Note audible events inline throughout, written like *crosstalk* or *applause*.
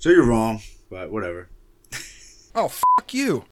So you're wrong, but whatever. Oh, fuck you.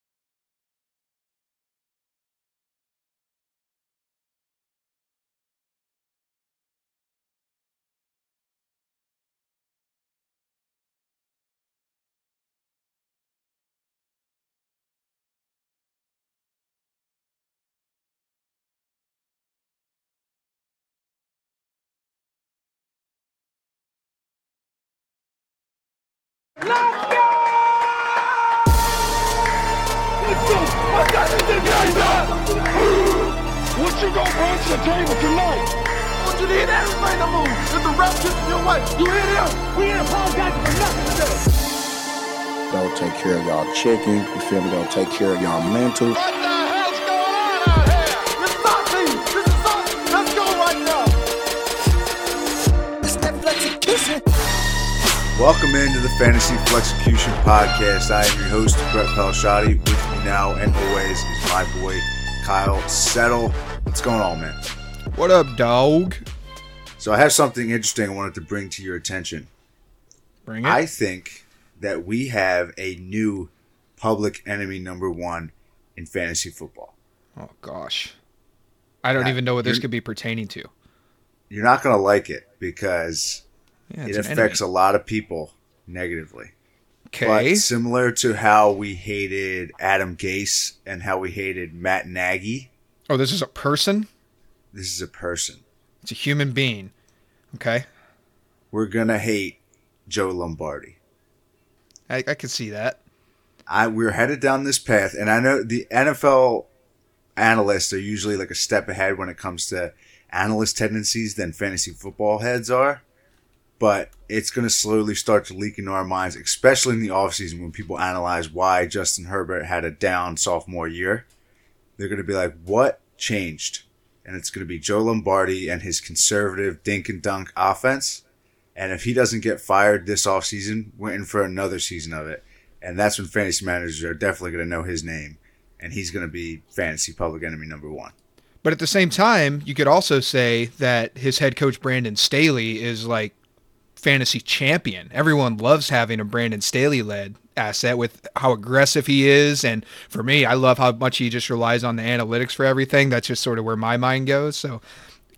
Today. Don't take care of y'all chicken. You feel me? Don't take care of y'all mental. What the hell's going on out here? It's soccer. This is soccer. Let's go right now. It's that flexi kissing. Welcome into the Fantasy Flexecution Podcast. I am your host, Brett Pelshadi. With me now and always is my boy, Kyle Settle. What's going on, man? What up, dog? So I have something interesting I wanted to bring to your attention. Bring it. I think that we have a new public enemy number one in fantasy football. oh, gosh. I don't Yeah, even know what this could be pertaining to. You're not going to like it because Yeah, it affects a lot of people negatively. Okay. But similar to how we hated Adam Gase and how we hated Matt Nagy, Oh, this is a person? this is a person. It's a human being. Okay. We're gonna hate Joe Lombardi. I, I see that. I we're headed down this path, and I know the NFL analysts are usually like a step ahead when it comes to analyst tendencies than fantasy football heads are. But it's going to slowly start to leak into our minds, especially in the offseason when people analyze why Justin Herbert had a down sophomore year. They're going to be like, what changed? And it's going to be Joe Lombardi and his conservative dink and dunk offense. And if he doesn't get fired this offseason, we're in for another season of it. And that's when fantasy managers are definitely going to know his name. And he's going to be fantasy public enemy number one. But at the same time, you could also say that his head coach, Brandon Staley, is like fantasy champion. Everyone loves having a Brandon Staley led asset with how aggressive he is. And for me, I love how much he just relies on the analytics for everything. That's just sort of where my mind goes. So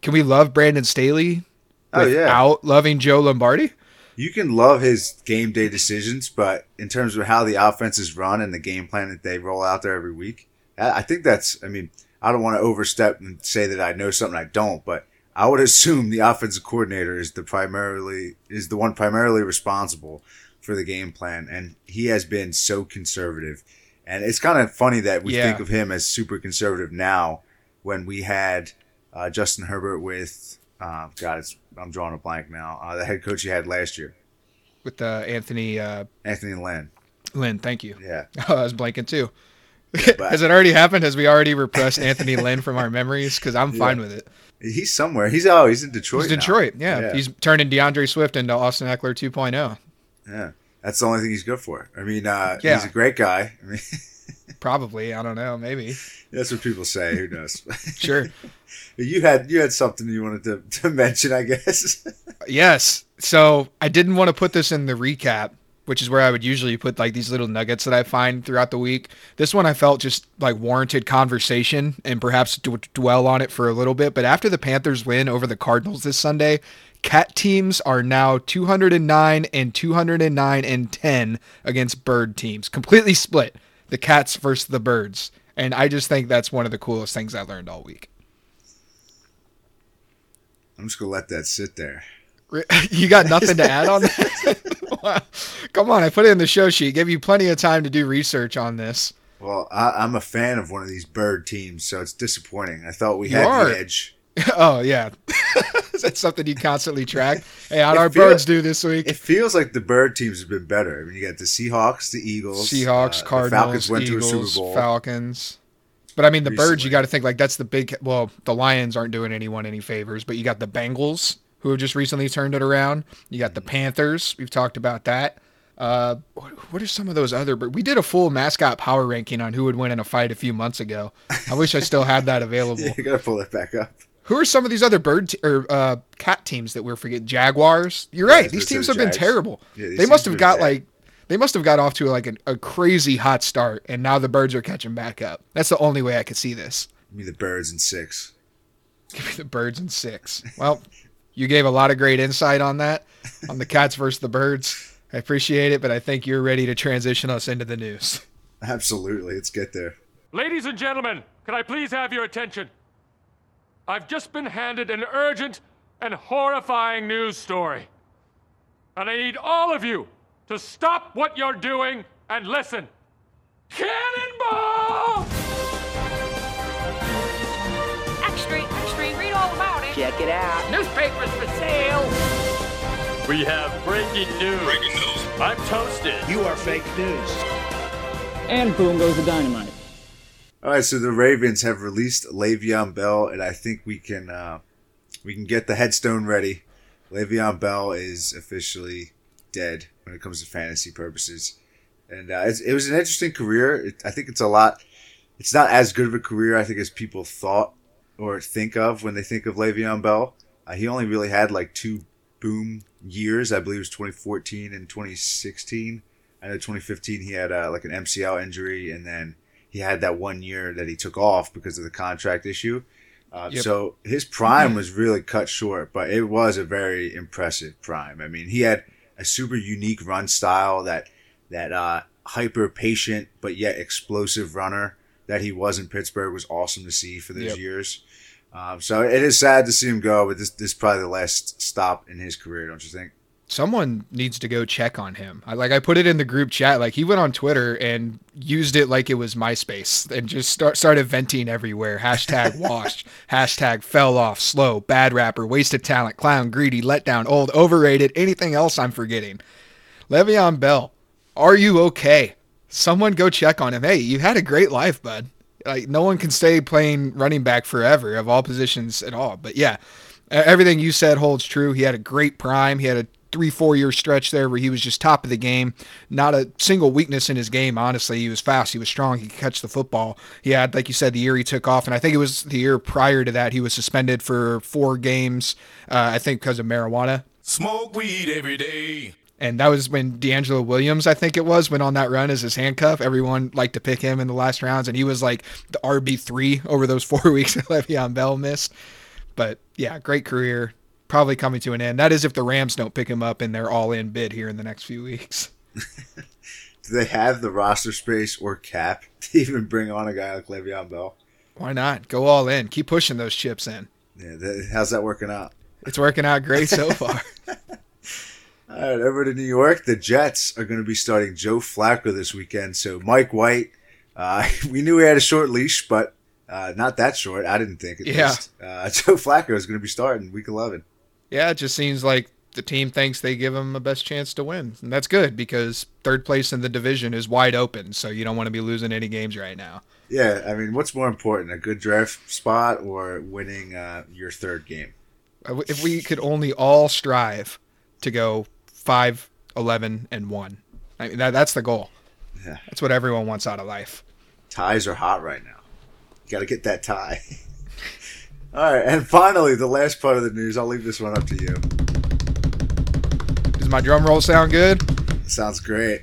can we love Brandon Staley Oh, yeah. without loving Joe Lombardi? You can love his game day decisions, but in terms of how the offense is run and the game plan that they roll out there every week, I I think that's, I mean, I don't want to overstep and say that I know something I don't, but I would *laughs* assume the offensive coordinator is the primarily, is the one primarily responsible for the game plan. And he has been so conservative. And it's kind of funny that we Yeah. think of him as super conservative now when we had uh, Justin Herbert with, uh, God, it's, I'm drawing a blank now, uh, the head coach he had last year. With uh, Anthony uh, Anthony Lynn. Lynn, thank you. Yeah. *laughs* Oh, I was blanking too. but- *laughs* Has it already happened? Has we already repressed Anthony *laughs* Lynn from our memories? Because I'm fine Yeah. with it. He's somewhere. He's oh, he's in Detroit. He's. Detroit. Yeah. Yeah. He's turning DeAndre Swift into Austin Ekeler oh. 2.0. Yeah. That's the only thing he's good for. I mean, uh, Yeah. he's a great guy. I mean, Probably. I don't know. Maybe. that's what people say. Who knows? *laughs* Sure. *laughs* you had you had something you wanted to, to mention, I guess. *laughs* yes. So I didn't want to put this in the recap, which is where I would usually put like these little nuggets that I find throughout the week. This one I felt just like warranted conversation and perhaps d- dwell on it for a little bit. But after the Panthers win over the Cardinals this Sunday, cat teams are now 209 and 209 and 10 against bird teams, completely split. The cats versus the birds. And I just think that's one of the coolest things I learned all week. I'm just gonna let that sit there. *laughs* You got nothing to add on that? Wow. *laughs* *laughs* Come on, I put it in the show sheet. Gave you plenty of time to do research on this. Well, I, I'm a fan of one of these bird teams, so it's disappointing. I thought we You had are. the edge. *laughs* oh yeah, *laughs* is that something you constantly track? Hey, how'd It our birds do this week? It feels like the bird teams have been better. I mean, you got the Seahawks, the Eagles, Seahawks, uh, Cardinals, Falcons went Eagles, to a Super Bowl. Falcons. But I mean, the birds. You got to think like that's the big. Well, the Lions aren't doing anyone any favors, but you got the Bengals who have just recently turned it around. You got the Mm-hmm. Panthers. We've talked about that. Uh, what what are some of those other? But We did a full mascot power ranking on who would win in a fight a few months ago. I wish I still had that *laughs* available. Yeah, you gotta pull it back up. Who are some of these other bird te- or uh, cat teams that we're forgetting? Jaguars. You're right. Yeah, These teams the have been terrible. Yeah, they must have have got been like They must have got off to like a, a crazy hot start, and now the birds are catching back up. That's the only way I could see this. Give me the birds and six. *laughs* Give me the birds and six. Well, you gave a lot of great insight on that, on the cats versus the birds. I appreciate it, but I think you're ready to transition us into the news. Absolutely. Let's get there. Ladies and gentlemen, can I please have your attention? I've just been handed an urgent and horrifying news story. And I need all of you to stop what you're doing and listen. Cannonball! Extra, extra, read all about it. Check it out. Newspapers for sale. We have breaking news. Breaking news. I'm toasted. You are fake news. And boom goes the dynamite. All right, so the Ravens have released Le'Veon Bell, and I think we can uh, we can get the headstone ready. Le'Veon Bell is officially dead when it comes to fantasy purposes, and uh, it was an interesting career. It, I think it's a lot. It's not as good of a career I think as people thought or think of when they think of Le'Veon Bell. Uh, he only really had like two boom years. I believe it was 2014 and 2016. I know 2015 he had uh, like an MCL injury, and then he had that one year that he took off because of the contract issue. Uh, Yep. So his prime was really cut short, but it was a very impressive prime. I mean, he had a super unique run style that that uh, hyper patient but yet explosive runner that he was in Pittsburgh was awesome to see for those Yep. years. Um, so it is sad to see him go, but this this is probably the last stop in his career, don't you think? Someone needs to go check on him. I, like I put it in the group chat. Like he went on Twitter and used it like it was MySpace and just start, started venting everywhere. Hashtag *laughs* washed. hashtag fell off. Slow. Bad rapper. Wasted talent. Clown. Greedy. Letdown. Old. Overrated. Anything else I'm forgetting? Le'Veon Bell. Are you okay? Someone go check on him. Hey, you had a great life, bud. Like no one can stay playing running back forever of all positions at all. But yeah, everything you said holds true. He had a great prime. He had a three, four year stretch there where he was just top of the game. Not a single weakness in his game, honestly. He was fast. He was strong. He could catch the football. He had, like you said, the year he took off. And I think it was the year prior to that, he was suspended for four games, uh, I think because of marijuana. Smoke weed every day. And that was when DeAngelo Williams, I think it was, went on that run as his handcuff. Everyone liked to pick him in the last rounds, and he was like the RB three over those *laughs* four weeks that Le'Veon Bell missed. But yeah, great career. Probably coming to an end. That is if the Rams don't pick him up in their all in bid here in the next few weeks. *laughs* Do they have the roster space or cap *laughs* to even bring on a guy like Le'Veon Bell? Why not? Go all in. Keep pushing those chips in. Yeah, that, how's that working out? It's working out great so *laughs* far. All right, over to New York. The Jets are going to be starting Joe Flacco this weekend. So Mike White, uh, we knew he had a short leash, but uh, not that short. I didn't think. At Yeah. least. Uh, Joe Flacco is going to be starting week 11. Yeah, it just seems like the team thinks they give them a best chance to win. And that's good because third place in the division is wide open. So you don't want to be losing any games right now. Yeah, I mean, what's more important, a good draft spot or winning uh, your third game? Uh, If we could only all strive to go 5, 11, and 1. I mean, that, that's the goal. Yeah. That's what everyone wants out of life. Ties are hot right now. You got to get that tie. *laughs* All right, and finally, the last part of the news. I'll leave this one up to you. Does my drum roll sound good? Sounds great.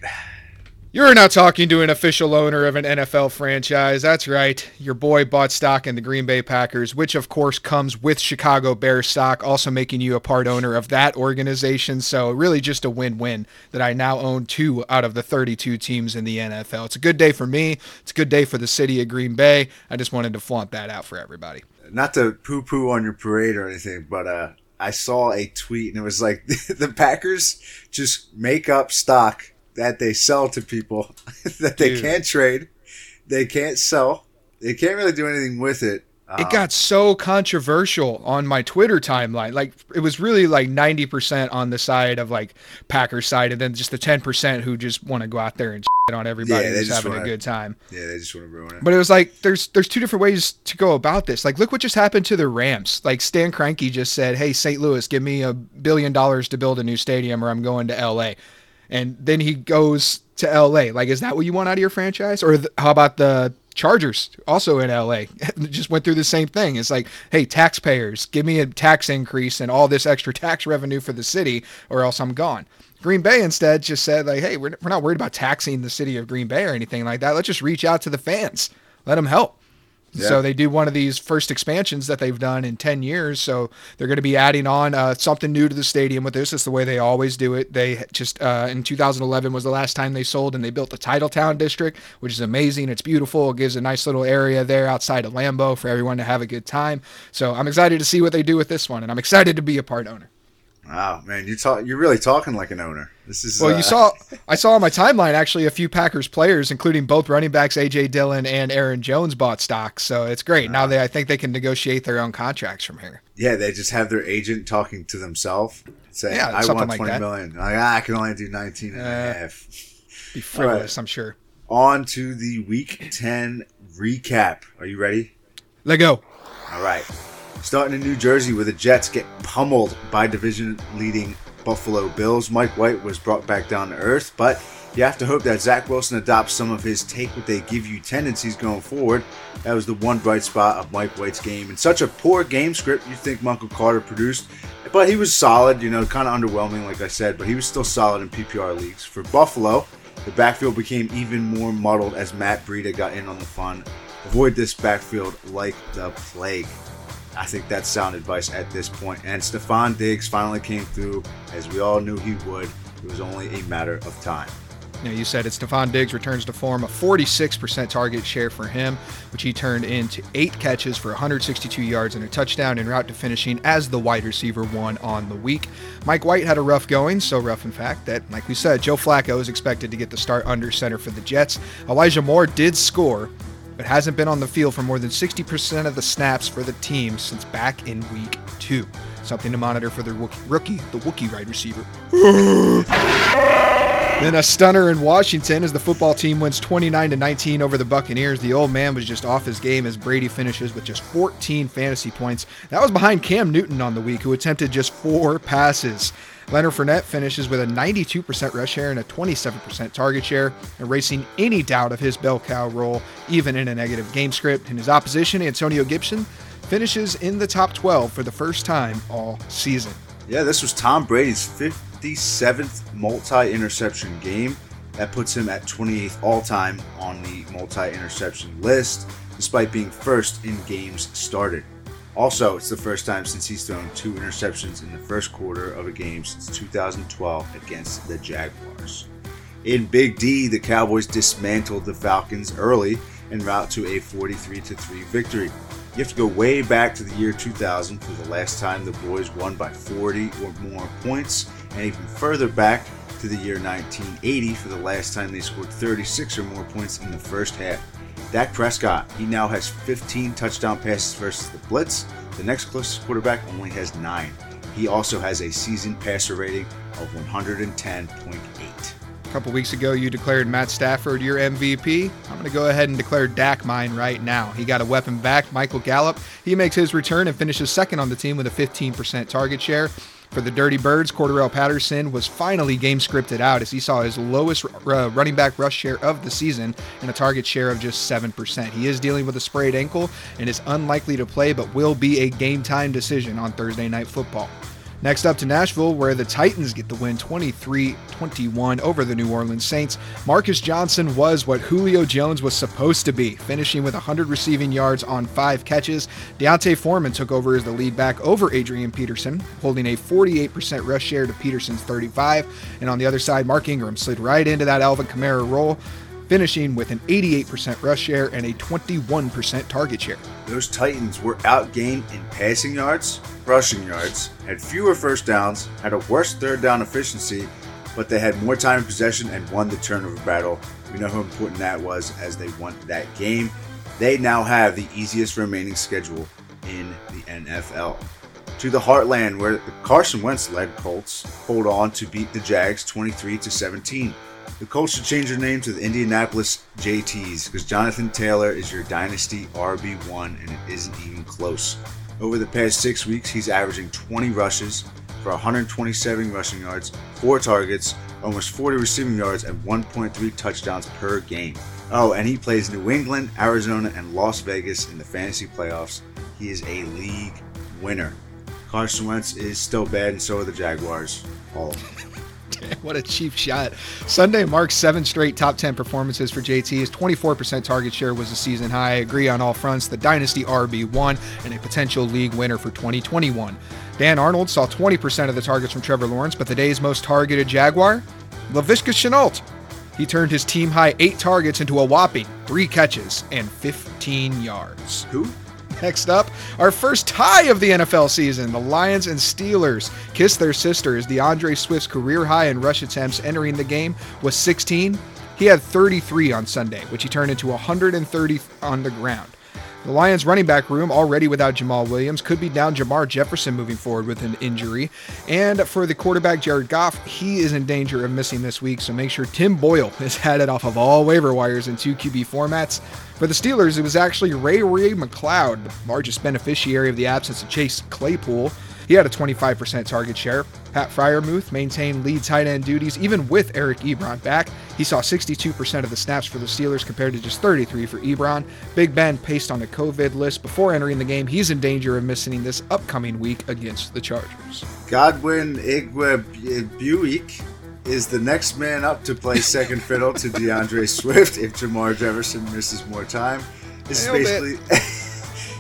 You're now talking to an official owner of an NFL franchise. That's right. Your boy bought stock in the Green Bay Packers, which of course comes with Chicago Bears stock, also making you a part owner of that organization. So, really just a win win that I now own two out of the 32 teams in the NFL. It's a good day for me. It's a good day for the city of Green Bay. I just wanted to flaunt that out for everybody. Not to poo poo on your parade or anything, but uh, I saw a tweet and it was like *laughs* the Packers just make up stock that they sell to people *laughs* that they Dude. can't trade, they can't sell, they can't really do anything with it. It got so controversial on my Twitter timeline. Like it was really like 90% on the side of like Packers side and then just the 10% who just want to go out there and *laughs* shit on everybody Yeah, who's having a wanna- good time. Yeah, they just want to ruin it. But it was like there's there's two different ways to go about this. Like look what just happened to the Rams. Like Stan Kroenke just said, "Hey St. Louis, give me a billion dollars to build a new stadium or I'm going to LA." And then he goes to LA. Like is that what you want out of your franchise? Or th- how about the Chargers also in LA *laughs* just went through the same thing. It's like, "Hey taxpayers, give me a tax increase and all this extra tax revenue for the city or else I'm gone." Green Bay instead just said like, hey, we're, we're not worried about taxing the city of Green Bay or anything like that. Let's just reach out to the fans, let them help. So they do one of these first expansions that they've done in 10 years. So they're going to be adding on uh, something new to the stadium with this. It's the way they always do it. They just uh, in 2011 was the last time they sold, and they built the Titletown district, which is amazing. It's beautiful. It gives a nice little area there outside of Lambeau for everyone to have a good time. So I'm excited to see what they do with this one, and I'm excited to be a part owner. Wow, man, you talk. You're really talking like an owner. This is Well, uh, you saw I saw on my timeline actually a few Packers players, including both running backs AJ Dillon and Aaron Jones, bought stock. So it's great. Now they I think they can negotiate their own contracts from here. Yeah, they just have their agent talking to themselves, saying, Yeah, "I something want like twenty that. million. Like, ah, I can only do 19 and a Uh, half. Be frivolous, I'm sure. On to the Week 10 recap. Are you ready? Let go. All right. Starting in New Jersey, where the Jets get pummeled by division-leading Buffalo Bills. Mike White was brought back down to earth, but you have to hope that Zach Wilson adopts some of his take what they give you tendencies going forward. That was the one bright spot of Mike White's game. In such a poor game script, you think Michael Carter produced, but he was solid, you know, kind of underwhelming, like I said, but he was still solid in PPR leagues. For Buffalo, the backfield became even more muddled as Matt Breida got in on the fun. Avoid this backfield like the plague. I think that's sound advice at this point. And Stefon Diggs finally came through as we all knew he would. It was only a matter of time. Now, you said it. Stefon Diggs returns to form, a 46% target share for him, which he turned into eight catches for 162 yards and a touchdown en route to finishing as the wide receiver one on the week. Mike White had a rough going, so rough in fact that, like we said, Joe Flacco is expected to get the start under center for the Jets. Elijah Moore did score, but hasn't been on the field for more than 60% of the snaps for the team since back in week two. Something to monitor for the rookie, rookie the Wookiee wide receiver. Then a stunner in Washington as the football team wins 29 to 19 over the Buccaneers. The old man was just off his game as Brady finishes with just 14 fantasy points. That was behind Cam Newton on the week, who attempted just four passes. Leonard Fournette finishes with a 92% rush share and a 27% target share, erasing any doubt of his bell cow role, even in a negative game script. In his opposition, Antonio Gibson finishes in the top 12 for the first time all season. Yeah, this was Tom Brady's 57th multi interception game. That puts him at 28th all time on the multi interception list, despite being first in games started. Also, it's the first time since he's thrown two interceptions in the first quarter of a game since 2012 against the Jaguars. In Big D, the Cowboys dismantled the Falcons early en route to a 43 3 victory. You have to go way back to the year 2000 for the last time the boys won by 40 or more points, and even further back to the year 1980 for the last time they scored 36 or more points in the first half. Dak Prescott, he now has 15 touchdown passes versus the Blitz. The next closest quarterback only has 9. He also has a season passer rating of 110.8. A couple weeks ago, you declared Matt Stafford your MVP. I'm going to go ahead and declare Dak mine right now. He got a weapon back, Michael Gallup. He makes his return and finishes second on the team with a 15% target share. For the Dirty Birds, Cordarrelle Patterson was finally game scripted out as he saw his lowest uh, running back rush share of the season and a target share of just 7%. He is dealing with a sprayed ankle and is unlikely to play, but will be a game time decision on Thursday Night Football. Next up to Nashville, where the Titans get the win 23 21 over the New Orleans Saints. Marcus Johnson was what Julio Jones was supposed to be, finishing with 100 receiving yards on five catches. D'Onta Foreman took over as the lead back over Adrian Peterson, holding a 48% rush share to Peterson's 35. And on the other side, Mark Ingram slid right into that Alvin Kamara role, finishing with an 88% rush share and a 21% target share. Those Titans were outgained in passing yards, rushing yards, had fewer first downs, had a worse third down efficiency, but they had more time in possession and won the turnover battle. We know how important that was as they won that game. They now have the easiest remaining schedule in the NFL. To the heartland where the Carson Wentz led Colts hold on to beat the Jags 23 to 17. The Colts should change their name to the Indianapolis JTs because Jonathan Taylor is your dynasty RB1 and it isn't even close. Over the past six weeks, he's averaging 20 rushes for 127 rushing yards, 4 targets, almost 40 receiving yards, and 1.3 touchdowns per game. Oh, and he plays New England, Arizona, and Las Vegas in the fantasy playoffs. He is a league winner. Carson Wentz is still bad, and so are the Jaguars. All of them. what a cheap shot. Sunday marks seven straight top 10 performances for JT. His 24% target share was a season high. I agree on all fronts. The Dynasty RB1 and a potential league winner for 2021. Dan Arnold saw 20% of the targets from Trevor Lawrence, but the day's most targeted Jaguar, Laviska Shenault. He turned his team high eight targets into a whopping three catches and 15 yards. Who? Next up, our first tie of the NFL season. The Lions and Steelers kiss their sisters. DeAndre Swift's career high in rush attempts entering the game was 16. He had 33 on Sunday, which he turned into 130 on the ground. The Lions running back room, already without Jamaal Williams, could be down Jermar Jefferson moving forward with an injury. And for the quarterback, Jared Goff, he is in danger of missing this week, so make sure Tim Boyle *laughs* is headed off of all waiver wires in two QB formats. For the Steelers, it was actually Ray-Ray McCloud, the largest beneficiary of the absence of Chase Claypool. He had a 25% target share. Pat Freiermuth maintained lead tight end duties even with Eric Ebron back. He saw 62% of the snaps for the Steelers compared to just 33 for Ebron. Big Ben paced on the COVID list before entering the game. He's in danger of missing this upcoming week against the Chargers. Godwin Igwebuike is the next man up to play *laughs* second fiddle to DeAndre Swift if Jermar Jefferson misses more time. This is basically *laughs*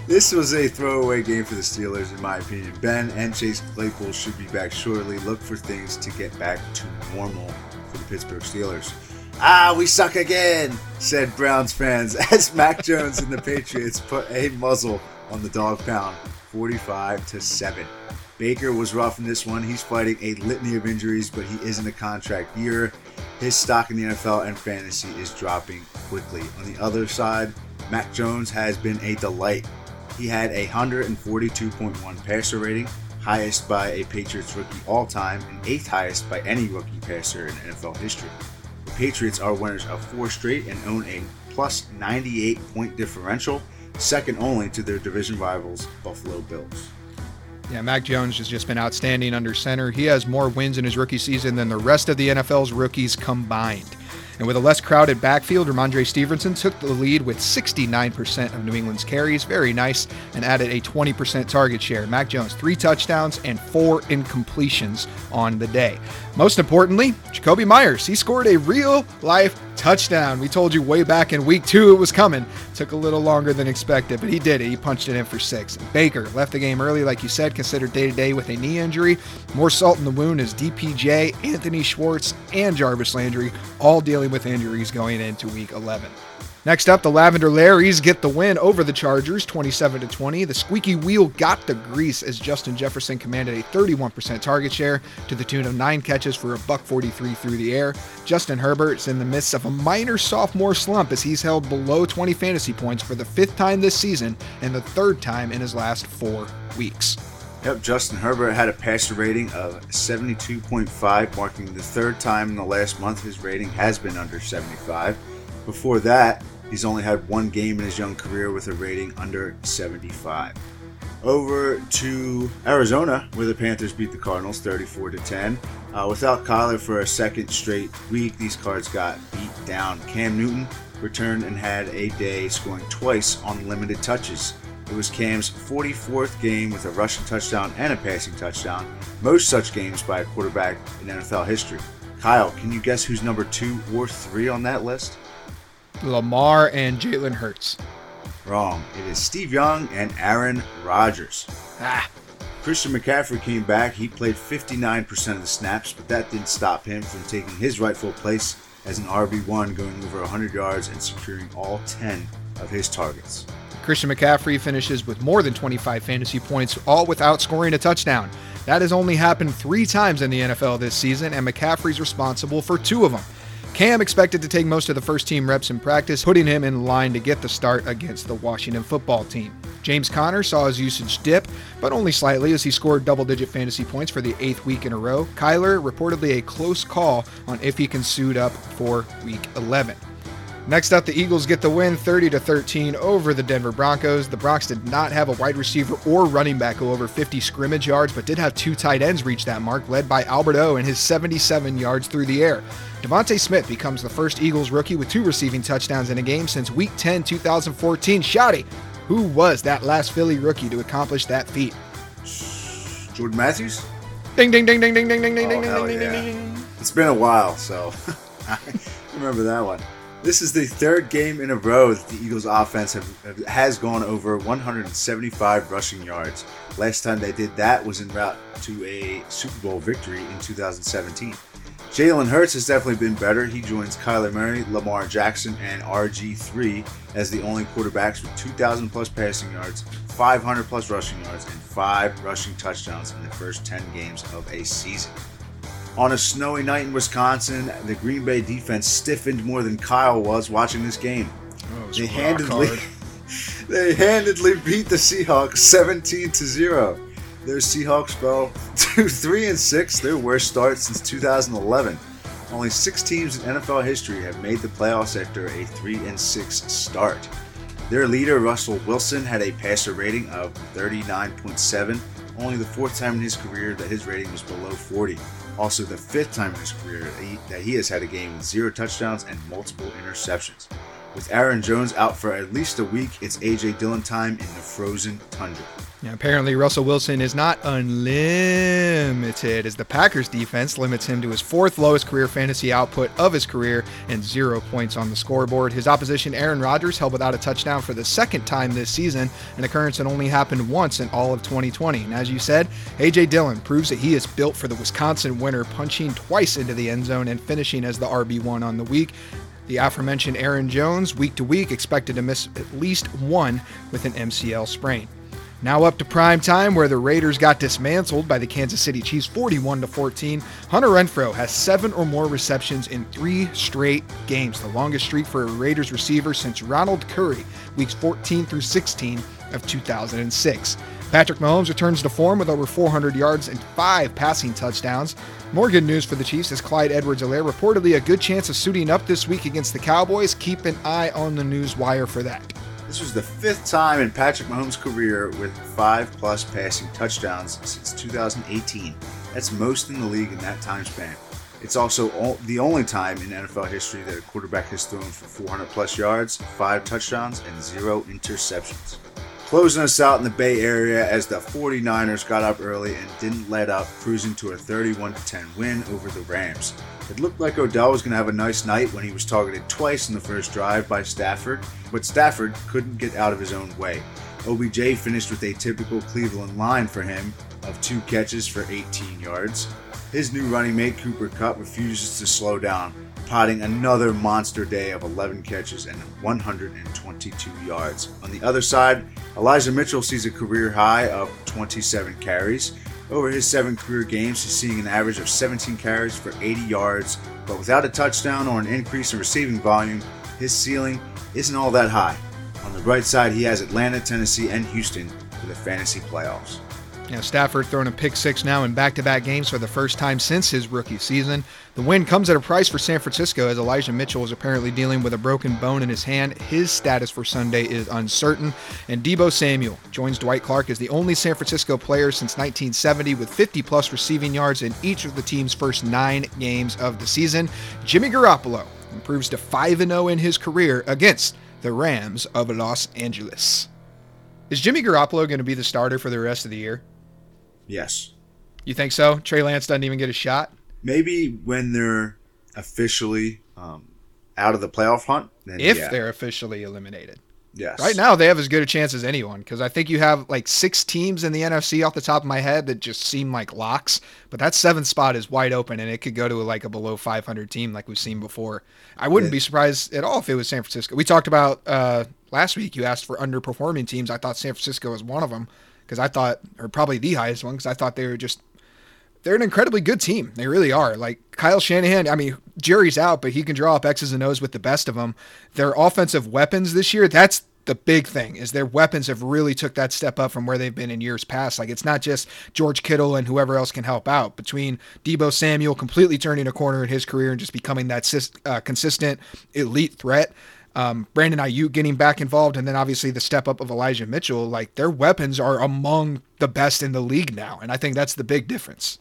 this was a throwaway game for the Steelers, in my opinion. Ben and Chase Claypool should be back shortly. Look for things to get back to normal for the Pittsburgh Steelers. Ah, we suck again, said Browns fans *laughs* as Mac Jones and the Patriots put a muzzle on the dog pound, 45 to 7. Baker was rough in this one. He's fighting a litany of injuries, but he is in a contract year. His stock in the NFL and fantasy is dropping quickly. On the other side, Mac Jones has been a delight. He had a 142.1 passer rating, highest by a Patriots rookie all time, and eighth highest by any rookie passer in NFL history. The Patriots are winners of four straight and own a plus 98 point differential, second only to their division rivals, Buffalo Bills. Yeah, Mac Jones has just been outstanding under center. He has more wins in his rookie season than the rest of the NFL's rookies combined. And with a less crowded backfield, Rhamondre Stevenson took the lead with 69% of New England's carries. Very nice. And added a 20% target share. Mac Jones, three touchdowns and four incompletions on the day. Most importantly, Jakobi Meyers. He scored a real life touchdown. We told you way back in week two it was coming. Took a little longer than expected, but he did it. He punched it in for six. Baker left the game early, like you said, considered day to day with a knee injury. More salt in the wound is DPJ, Anthony Schwartz, and Jarvis Landry, all dealing with injuries going into week 11. Next up, the Lavender Larrys get the win over the Chargers, 27 to 20. The squeaky wheel got the grease as Justin Jefferson commanded a 31% target share to the tune of nine catches for a buck 43 through the air. Justin Herbert's in the midst of a minor sophomore slump as he's held below 20 fantasy points for the fifth time this season and the third time in his last four weeks. Yep, Justin Herbert had a passer rating of 72.5, marking the third time in the last month his rating has been under 75. Before that, he's only had one game in his young career with a rating under 75. Over to Arizona, where the Panthers beat the Cardinals 34 to 10. Uh, without Kyler for a second straight week, these cards got beat down. Cam Newton returned and had a day, scoring twice on limited touches. It was Cam's 44th game with a rushing touchdown and a passing touchdown, most such games by a quarterback in NFL history. Kyle, can you guess who's number two or three on that list? Lamar and Jalen Hurts. Wrong. It is Steve Young and Aaron Rodgers. Ah, Christian McCaffrey came back. He played 59% of the snaps, but that didn't stop him from taking his rightful place as an RB1, going over 100 yards and securing all 10 of his targets. Christian McCaffrey finishes with more than 25 fantasy points, all without scoring a touchdown. That has only happened three times in the NFL this season, and McCaffrey's responsible for two of them. Cam expected to take most of the first team reps in practice, putting him in line to get the start against the Washington football team. James Conner saw his usage dip, but only slightly as he scored double digit fantasy points for the eighth week in a row. Kyler reportedly a close call on if he can suit up for week 11. Next up, the Eagles get the win 30 to 13 over the Denver Broncos. The Bronx did not have a wide receiver or running back go over 50 scrimmage yards, but did have two tight ends reach that mark, led by Albert O and his 77 yards through the air. DeVonta Smith becomes the first Eagles rookie with two receiving touchdowns in a game since Week 10, 2014. Shouty, who was that last Philly rookie to accomplish that feat? Jordan Matthews? Ding ding ding ding ding ding ding ding Oh, ding ding ding yeah. ding ding. It's been a while, so *laughs* I remember that one. This is the third game in a row that the Eagles' offense have, has gone over 175 rushing yards. Last time they did that was en route to a Super Bowl victory in 2017. Jalen Hurts has definitely been better. He joins Kyler Murray, Lamar Jackson, and RG3 as the only quarterbacks with 2,000 plus passing yards, 500 plus rushing yards, and five rushing touchdowns in the first 10 games of a season. On a snowy night in Wisconsin, the Green Bay defense stiffened more than Kyle was watching this game. Oh, They handedly, *laughs* they handedly beat the Seahawks 17 to 0. Their Seahawks fell *laughs* to 3 and 6, their worst start since 2011. Only 6 teams in NFL history have made the playoffs after a 3 and 6 start. Their leader Russell Wilson had a passer rating of 39.7, only the fourth time in his career that his rating was below 40. Also, the fifth time in his career that he, has had a game with zero touchdowns and multiple interceptions. With Aaron Jones out for at least a week, it's AJ Dillon time in the frozen tundra. Yeah, apparently, Russell Wilson is not unlimited as the Packers defense limits him to his fourth lowest career fantasy output of his career and zero points on the scoreboard. His opposition, Aaron Rodgers, held without a touchdown for the second time this season, an occurrence that only happened once in all of 2020. And as you said, A.J. Dillon proves that he is built for the Wisconsin winter, punching twice into the end zone and finishing as the RB1 on the week. The aforementioned Aaron Jones, week to week, expected to miss at least one with an MCL sprain. Now up to prime time, where the Raiders got dismantled by the Kansas City Chiefs 41 to 14. Hunter Renfrow has seven or more receptions in three straight games, the longest streak for a Raiders receiver since Ronald Curry, weeks 14 through 16 of 2006. Patrick Mahomes returns to form with over 400 yards and five passing touchdowns. More good news for the Chiefs as Clyde Edwards-Helaire reportedly a good chance of suiting up this week against the Cowboys. Keep an eye on the news wire for that. This was the fifth time in Patrick Mahomes' career with five plus passing touchdowns since 2018. That's most in the league in that time span. It's also o- the only time in NFL history that a quarterback has thrown for 400 plus yards, five touchdowns, and zero interceptions. Closing us out in the Bay Area as the 49ers got up early and didn't let up, cruising to a 31 10 win over the Rams. It looked like Odell was going to have a nice night when he was targeted twice in the first drive by Stafford, but Stafford couldn't get out of his own way. OBJ finished with a typical Cleveland line for him of two catches for 18 yards. His new running mate Cooper Kupp refuses to slow down, potting another monster day of 11 catches and 122 yards. On the other side, Elijah Mitchell sees a career high of 27 carries. Over his seven career games, he's seeing an average of 17 carries for 80 yards, but without a touchdown or an increase in receiving volume, his ceiling isn't all that high. On the bright side, he has Atlanta, Tennessee, and Houston for the fantasy playoffs. Stafford throwing a pick six now in back to back games for the first time since his rookie season. The win comes at a price for San Francisco as Elijah Mitchell is apparently dealing with a broken bone in his hand. His status for Sunday is uncertain. And Deebo Samuel joins Dwight Clark as the only San Francisco player since 1970 with 50 plus receiving yards in each of the team's first nine games of the season. Jimmy Garoppolo improves to 5 0 in his career against the Rams of Los Angeles. Is Jimmy Garoppolo going to be the starter for the rest of the year? Yes. You think so? Trey Lance doesn't even get a shot. Maybe when they're officially um, out of the playoff hunt, If yeah. they're officially eliminated. yes. Right now, they have as good a chance as anyone because I think you have like six teams in the NFC off the top of my head that just seem like locks. But that seventh spot is wide open and it could go to like a below 500 team like we've seen before. I wouldn't Yeah. be surprised at all if it was San Francisco. We talked about uh, last week, you asked for underperforming teams. I thought San Francisco was one of them because I thought, or probably the highest one because I thought they were just they're an incredibly good team. They really are. Like Kyle Shanahan, I mean, Jerry's out, but he can draw up X's and O's with the best of them. Their offensive weapons this year, that's the big thing is their weapons have really took that step up from where they've been in years past. Like it's not just George Kittle and whoever else can help out. Between Deebo Samuel completely turning a corner in his career and just becoming that uh, consistent elite threat, um, Brandon Aiyuk getting back involved, and then obviously the step up of Elijah Mitchell. Like their weapons are among the best in the league now, and I think that's the big difference.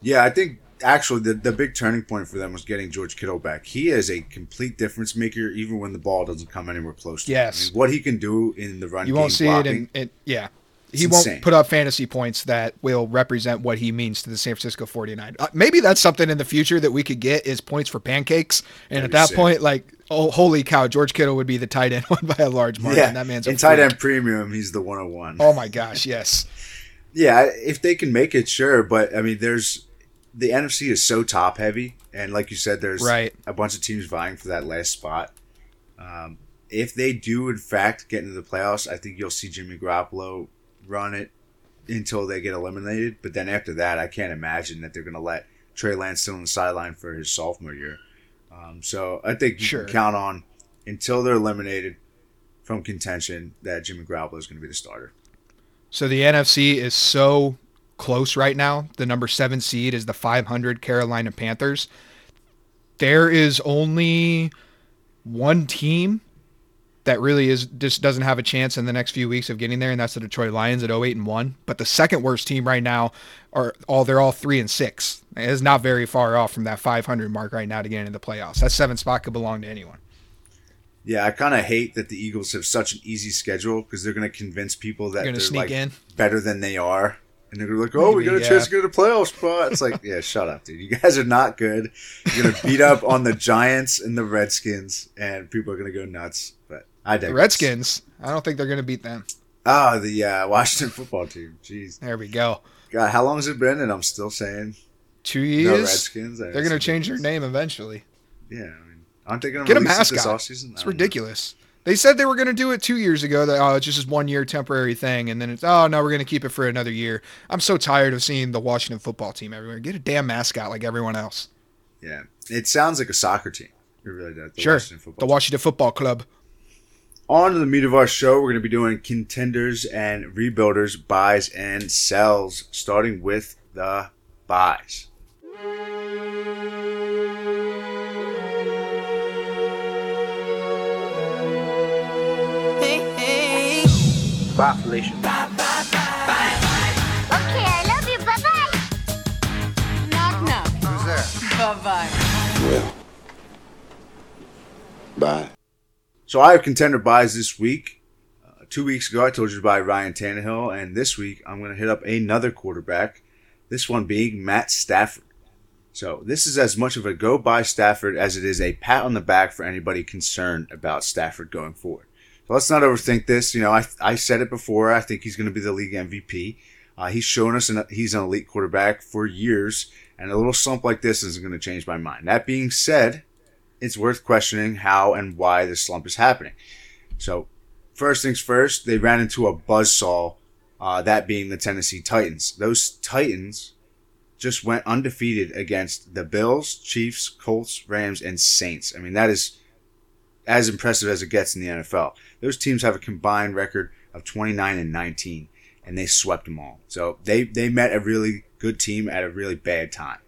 Yeah, I think actually the, the big turning point for them was getting George Kittle back. He is a complete difference maker, even when the ball doesn't come anywhere close to him. Yes. I mean, what he can do in the run You won't see blocking, it in, in yeah. He It's won't insane. put up fantasy points that will represent what he means to the San Francisco 49. Uh, maybe that's something in the future that we could get is points for pancakes. And That'd at that sick. point, like, oh, holy cow, George Kittle would be the tight end *laughs* one by a large margin. yeah, That man's in tight end premium, he's the 101. Oh my gosh, yes. *laughs* Yeah, if they can make it, sure. But I mean, there's the NFC is so top heavy, and like you said, there's Right. a bunch of teams vying for that last spot. Um, if they do, in fact, get into the playoffs, I think you'll see Jimmy Garoppolo run it until they get eliminated. But then after that, I can't imagine that they're going to let Trey Lance sit on the sideline for his sophomore year. Um, so I think you Sure. can count on until they're eliminated from contention that Jimmy Garoppolo is going to be the starter. So the NFC is so close right now. The number seven seed is the 500 Carolina Panthers. There is only one team that really is just doesn't have a chance in the next few weeks of getting there, and that's the Detroit Lions at 08 and one. But the second worst team right now are all they're all three and six. It is not very far off from that 500 mark right now to get into the playoffs. That seventh spot could belong to anyone. Yeah, I kind of hate that the Eagles have such an easy schedule because they're going to convince people that They're they're gonna sneak like in. better than they are, and they're gonna be like, "Oh, we got a Maybe, chance to yeah. get a playoff spot." It's like, yeah, shut up, dude. You guys are not good. You're gonna beat up on the Giants and the Redskins, and people are gonna go nuts. I The. Redskins, I don't think they're going to beat them. Ah, the uh, *laughs* Washington football team. Jeez, There we go. God, how long has it been? And I'm still saying Two no years. Redskins. they're going to change their name eventually. Yeah, I mean, aren't they gonna Get a it this mascot. offseason? It's don't know. ridiculous. They said they were going to do it two years ago. That oh, it's just this one year temporary thing, and then it's oh no, we're going to keep it for another year. I'm so tired of seeing the Washington football team everywhere. Get a damn mascot like everyone else. Yeah, it sounds like a soccer team. It really does. The sure, Washington football the. Washington Football Club. On to the meat of our show, we're going to be doing contenders and rebuilders, buys and sells, starting with the buys. Bye, Felicia. Okay, I love you. Bye bye. Knock knock. Who's there? Bye bye. Well, bye. So I have contender buys this week. Uh, two weeks ago, I told you to buy Ryan Tannehill, and this week I'm going to hit up another quarterback. This one being Matt Stafford. So this is as much of a go buy Stafford as it is a pat on the back for anybody concerned about Stafford going forward. So let's not overthink this. You know, I, I said it before. I think he's going to be the league MVP. Uh, he's shown us an, he's an elite quarterback for years, and a little slump like this isn't going to change my mind. That being said, it's worth questioning how and why this slump is happening. So, first things first, they ran into a buzzsaw, uh, that being the Tennessee Titans. Those Titans just went undefeated against the Bills, Chiefs, Colts, Rams, and Saints. I mean, that is as impressive as it gets in the NFL. Those teams have a combined record of 29 and 19, and they swept them all. So they, they met a really good team at a really bad time.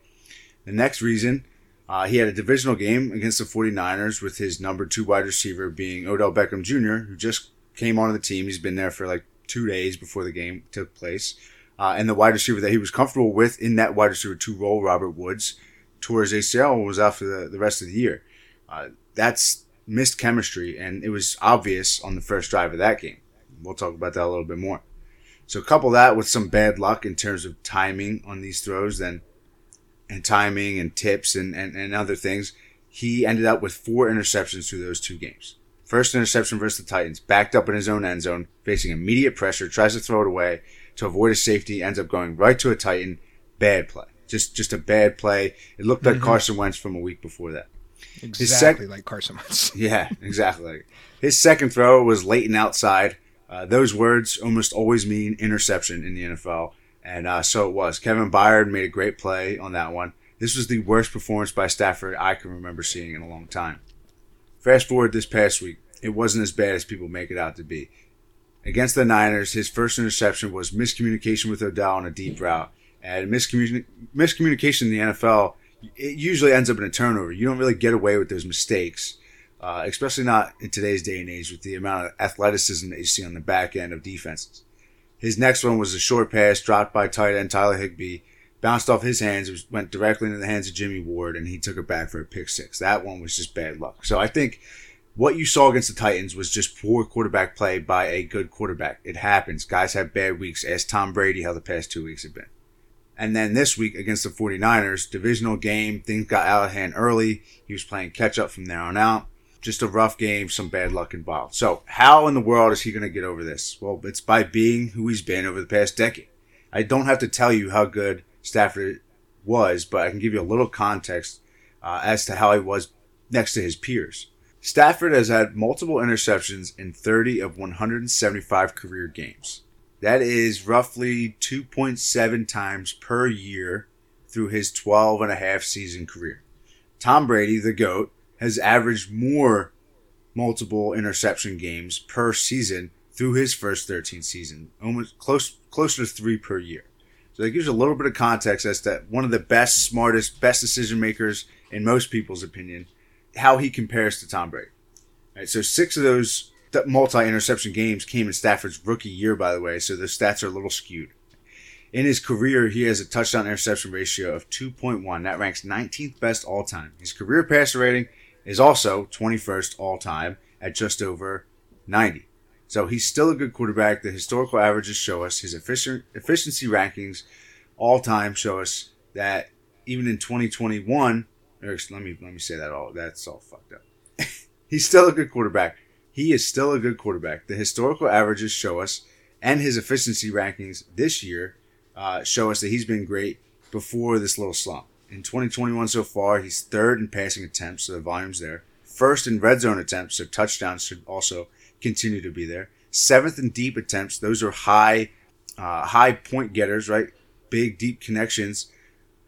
The next reason, uh, he had a divisional game against the 49ers with his number two wide receiver being Odell Beckham Jr., who just came onto the team. He's been there for like two days before the game took place. Uh, and the wide receiver that he was comfortable with in that wide receiver two role, Robert Woods, tore his ACL was out for the, the rest of the year. Uh, that's missed chemistry, and it was obvious on the first drive of that game. We'll talk about that a little bit more. So couple that with some bad luck in terms of timing on these throws, then and timing and tips and, and, and other things, he ended up with four interceptions through those two games. First interception versus the Titans, backed up in his own end zone, facing immediate pressure, tries to throw it away to avoid a safety, ends up going right to a Titan. Bad play. Just just a bad play. It looked like Carson Wentz from a week before that. Exactly like Carson Wentz. *laughs* Yeah, exactly. His second throw was late and outside. Uh, those words almost always mean interception in the NFL, and uh, so it was. Kevin Byard made a great play on that one. This was the worst performance by Stafford I can remember seeing in a long time. Fast forward this past week, it wasn't as bad as people make it out to be. Against the Niners, his first interception was miscommunication with Odell on a deep route. And miscommun- miscommunication in the NFL, it usually ends up in a turnover. You don't really get away with those mistakes, uh, especially not in today's day and age with the amount of athleticism that you see on the back end of defenses. His next one was a short pass dropped by tight end Tyler Higbee, bounced off his hands, went directly into the hands of Jimmy Ward, and he took it back for a pick six. That one was just bad luck. So I think what you saw against the Titans was just poor quarterback play by a good quarterback. It happens. Guys have bad weeks. Ask Tom Brady how the past two weeks have been. And then this week against the 49ers, divisional game, things got out of hand early. He was playing catch up from there on out. Just a rough game, some bad luck involved. So, how in the world is he going to get over this? Well, it's by being who he's been over the past decade. I don't have to tell you how good Stafford was, but I can give you a little context uh, as to how he was next to his peers. Stafford has had multiple interceptions in 30 of 175 career games. That is roughly 2.7 times per year through his 12 and a half season career. Tom Brady, the GOAT, has averaged more multiple interception games per season through his first 13 seasons, almost close closer to three per year. So that gives a little bit of context as to one of the best, smartest, best decision makers in most people's opinion, how he compares to Tom Brady. Right, so six of those multi-interception games came in Stafford's rookie year, by the way, so the stats are a little skewed. In his career, he has a touchdown interception ratio of 2.1. That ranks 19th best all time. His career passer rating is also 21st all time at just over 90. So he's still a good quarterback. The historical averages show us his efficient efficiency rankings all time show us that even in 2021, let me let me say that all that's all fucked up. *laughs* he's still a good quarterback. He is still a good quarterback. The historical averages show us, and his efficiency rankings this year uh, show us that he's been great before this little slump. In 2021 so far, he's third in passing attempts, so the volume's there. First in red zone attempts, so touchdowns should also continue to be there. Seventh in deep attempts; those are high, uh, high point getters, right? Big deep connections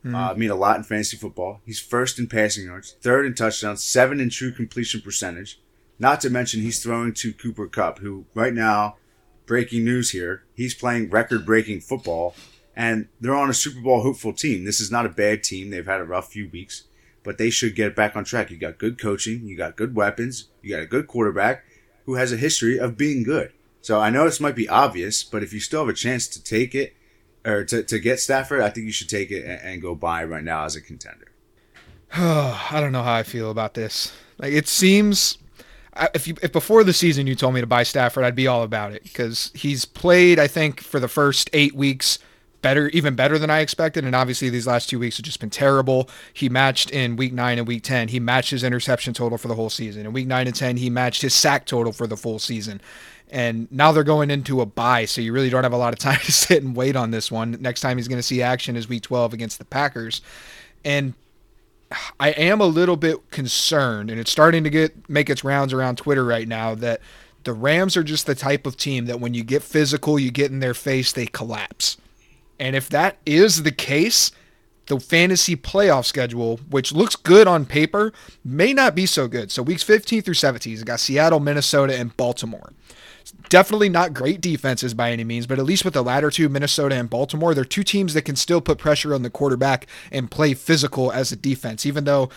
mm. uh, mean a lot in fantasy football. He's first in passing yards, third in touchdowns, seven in true completion percentage. Not to mention he's throwing to Cooper Kupp, who right now, breaking news here, he's playing record-breaking football, and they're on a Super Bowl hopeful team. This is not a bad team. They've had a rough few weeks, but they should get back on track. You got good coaching, you got good weapons, you got a good quarterback who has a history of being good. So I know this might be obvious, but if you still have a chance to take it or to, to get Stafford, I think you should take it and, and go buy right now as a contender. *sighs* I don't know how I feel about this. Like it seems if you if before the season you told me to buy Stafford, I'd be all about it because he's played I think for the first 8 weeks better, even better than I expected. And obviously, these last two weeks have just been terrible. He matched in week nine and week 10. He matched his interception total for the whole season. In week nine and 10, he matched his sack total for the full season. And now they're going into a bye, so you really don't have a lot of *laughs* time to sit and wait on this one. Next time he's going to see action is week 12 against the Packers. And I am a little bit concerned, and it's starting to get make its rounds around Twitter right now that the Rams are just the type of team that when you get physical, you get in their face, they collapse. And if that is the case, the fantasy playoff schedule, which looks good on paper, may not be so good. So weeks 15 through 17, you got Seattle, Minnesota, and Baltimore. Definitely not great defenses by any means, but at least with the latter two, Minnesota and Baltimore, they're two teams that can still put pressure on the quarterback and play physical as a defense, even though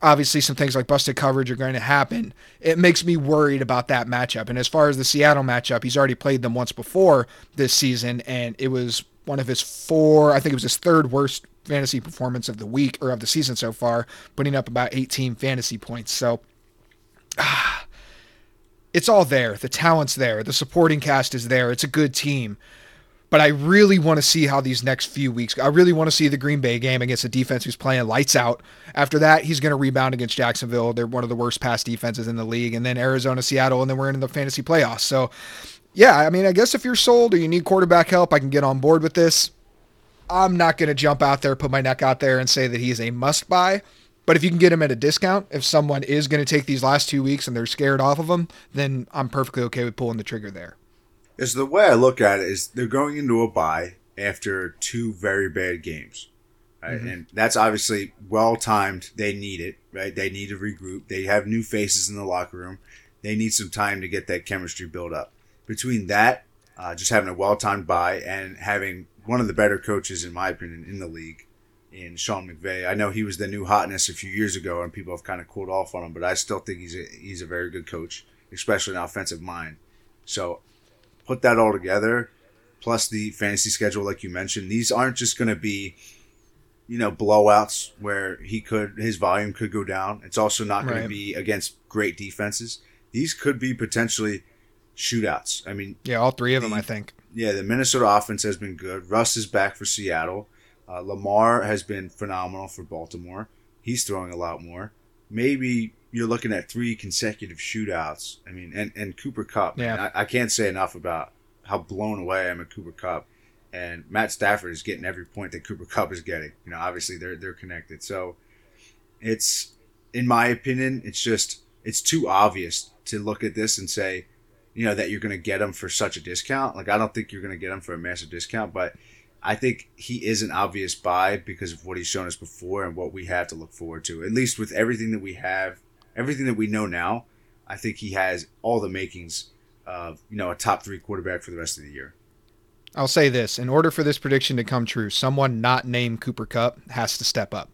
obviously some things like busted coverage are going to happen. It makes me worried about that matchup. And as far as the Seattle matchup, he's already played them once before this season, and it was one of his four, I think it was his third worst fantasy performance of the week or of the season so far, putting up about 18 fantasy points. So ah, it's all there. The talent's there. The supporting cast is there. It's a good team. But I really want to see how these next few weeks. I really want to see the Green Bay game against a defense who's playing lights out. After that, he's going to rebound against Jacksonville. They're one of the worst pass defenses in the league. And then Arizona, Seattle, and then we're in the fantasy playoffs. So yeah, I mean, I guess if you're sold or you need quarterback help, I can get on board with this. I'm not going to jump out there, put my neck out there, and say that he's a must buy. But if you can get him at a discount, if someone is going to take these last two weeks and they're scared off of him, then I'm perfectly okay with pulling the trigger there. Is the way I look at it is they're going into a buy after two very bad games. Right? Mm-hmm. And that's obviously well timed. They need it, right? They need to regroup. They have new faces in the locker room. They need some time to get that chemistry built up between that, uh, just having a well timed buy and having one of the better coaches, in my opinion, in the league, in Sean McVay. I know he was the new hotness a few years ago, and people have kind of cooled off on him, but I still think he's a he's a very good coach, especially an offensive mind. So put that all together, plus the fantasy schedule, like you mentioned, these aren't just going to be you know blowouts where he could his volume could go down. It's also not going right. to be against great defenses. these could be potentially shootouts. I mean, Yeah, all three of them, I think. yeah, the Minnesota offense has been good. Russ is back for Seattle. Uh, Lamar has been phenomenal for Baltimore. He's throwing a lot more. Maybe you're looking at three consecutive shootouts. I mean, and, and Cooper Kupp. man, Yeah. I, I can't say enough about how blown away I am at Cooper Kupp. And Matt Stafford is getting every point that Cooper Kupp is getting. You know, obviously they're they're connected. So it's in my opinion, it's just it's too obvious to look at this and say, you know, that you're going to get him for such a discount. Like I don't think you're going to get him for a massive discount, but I think he is an obvious buy because of what he's shown us before and what we have to look forward to. At least with everything that we have, everything that we know now, I think he has all the makings of you know a top three quarterback for the rest of the year. I'll say this: in order for this prediction to come true, someone not named Cooper Kupp has to step up.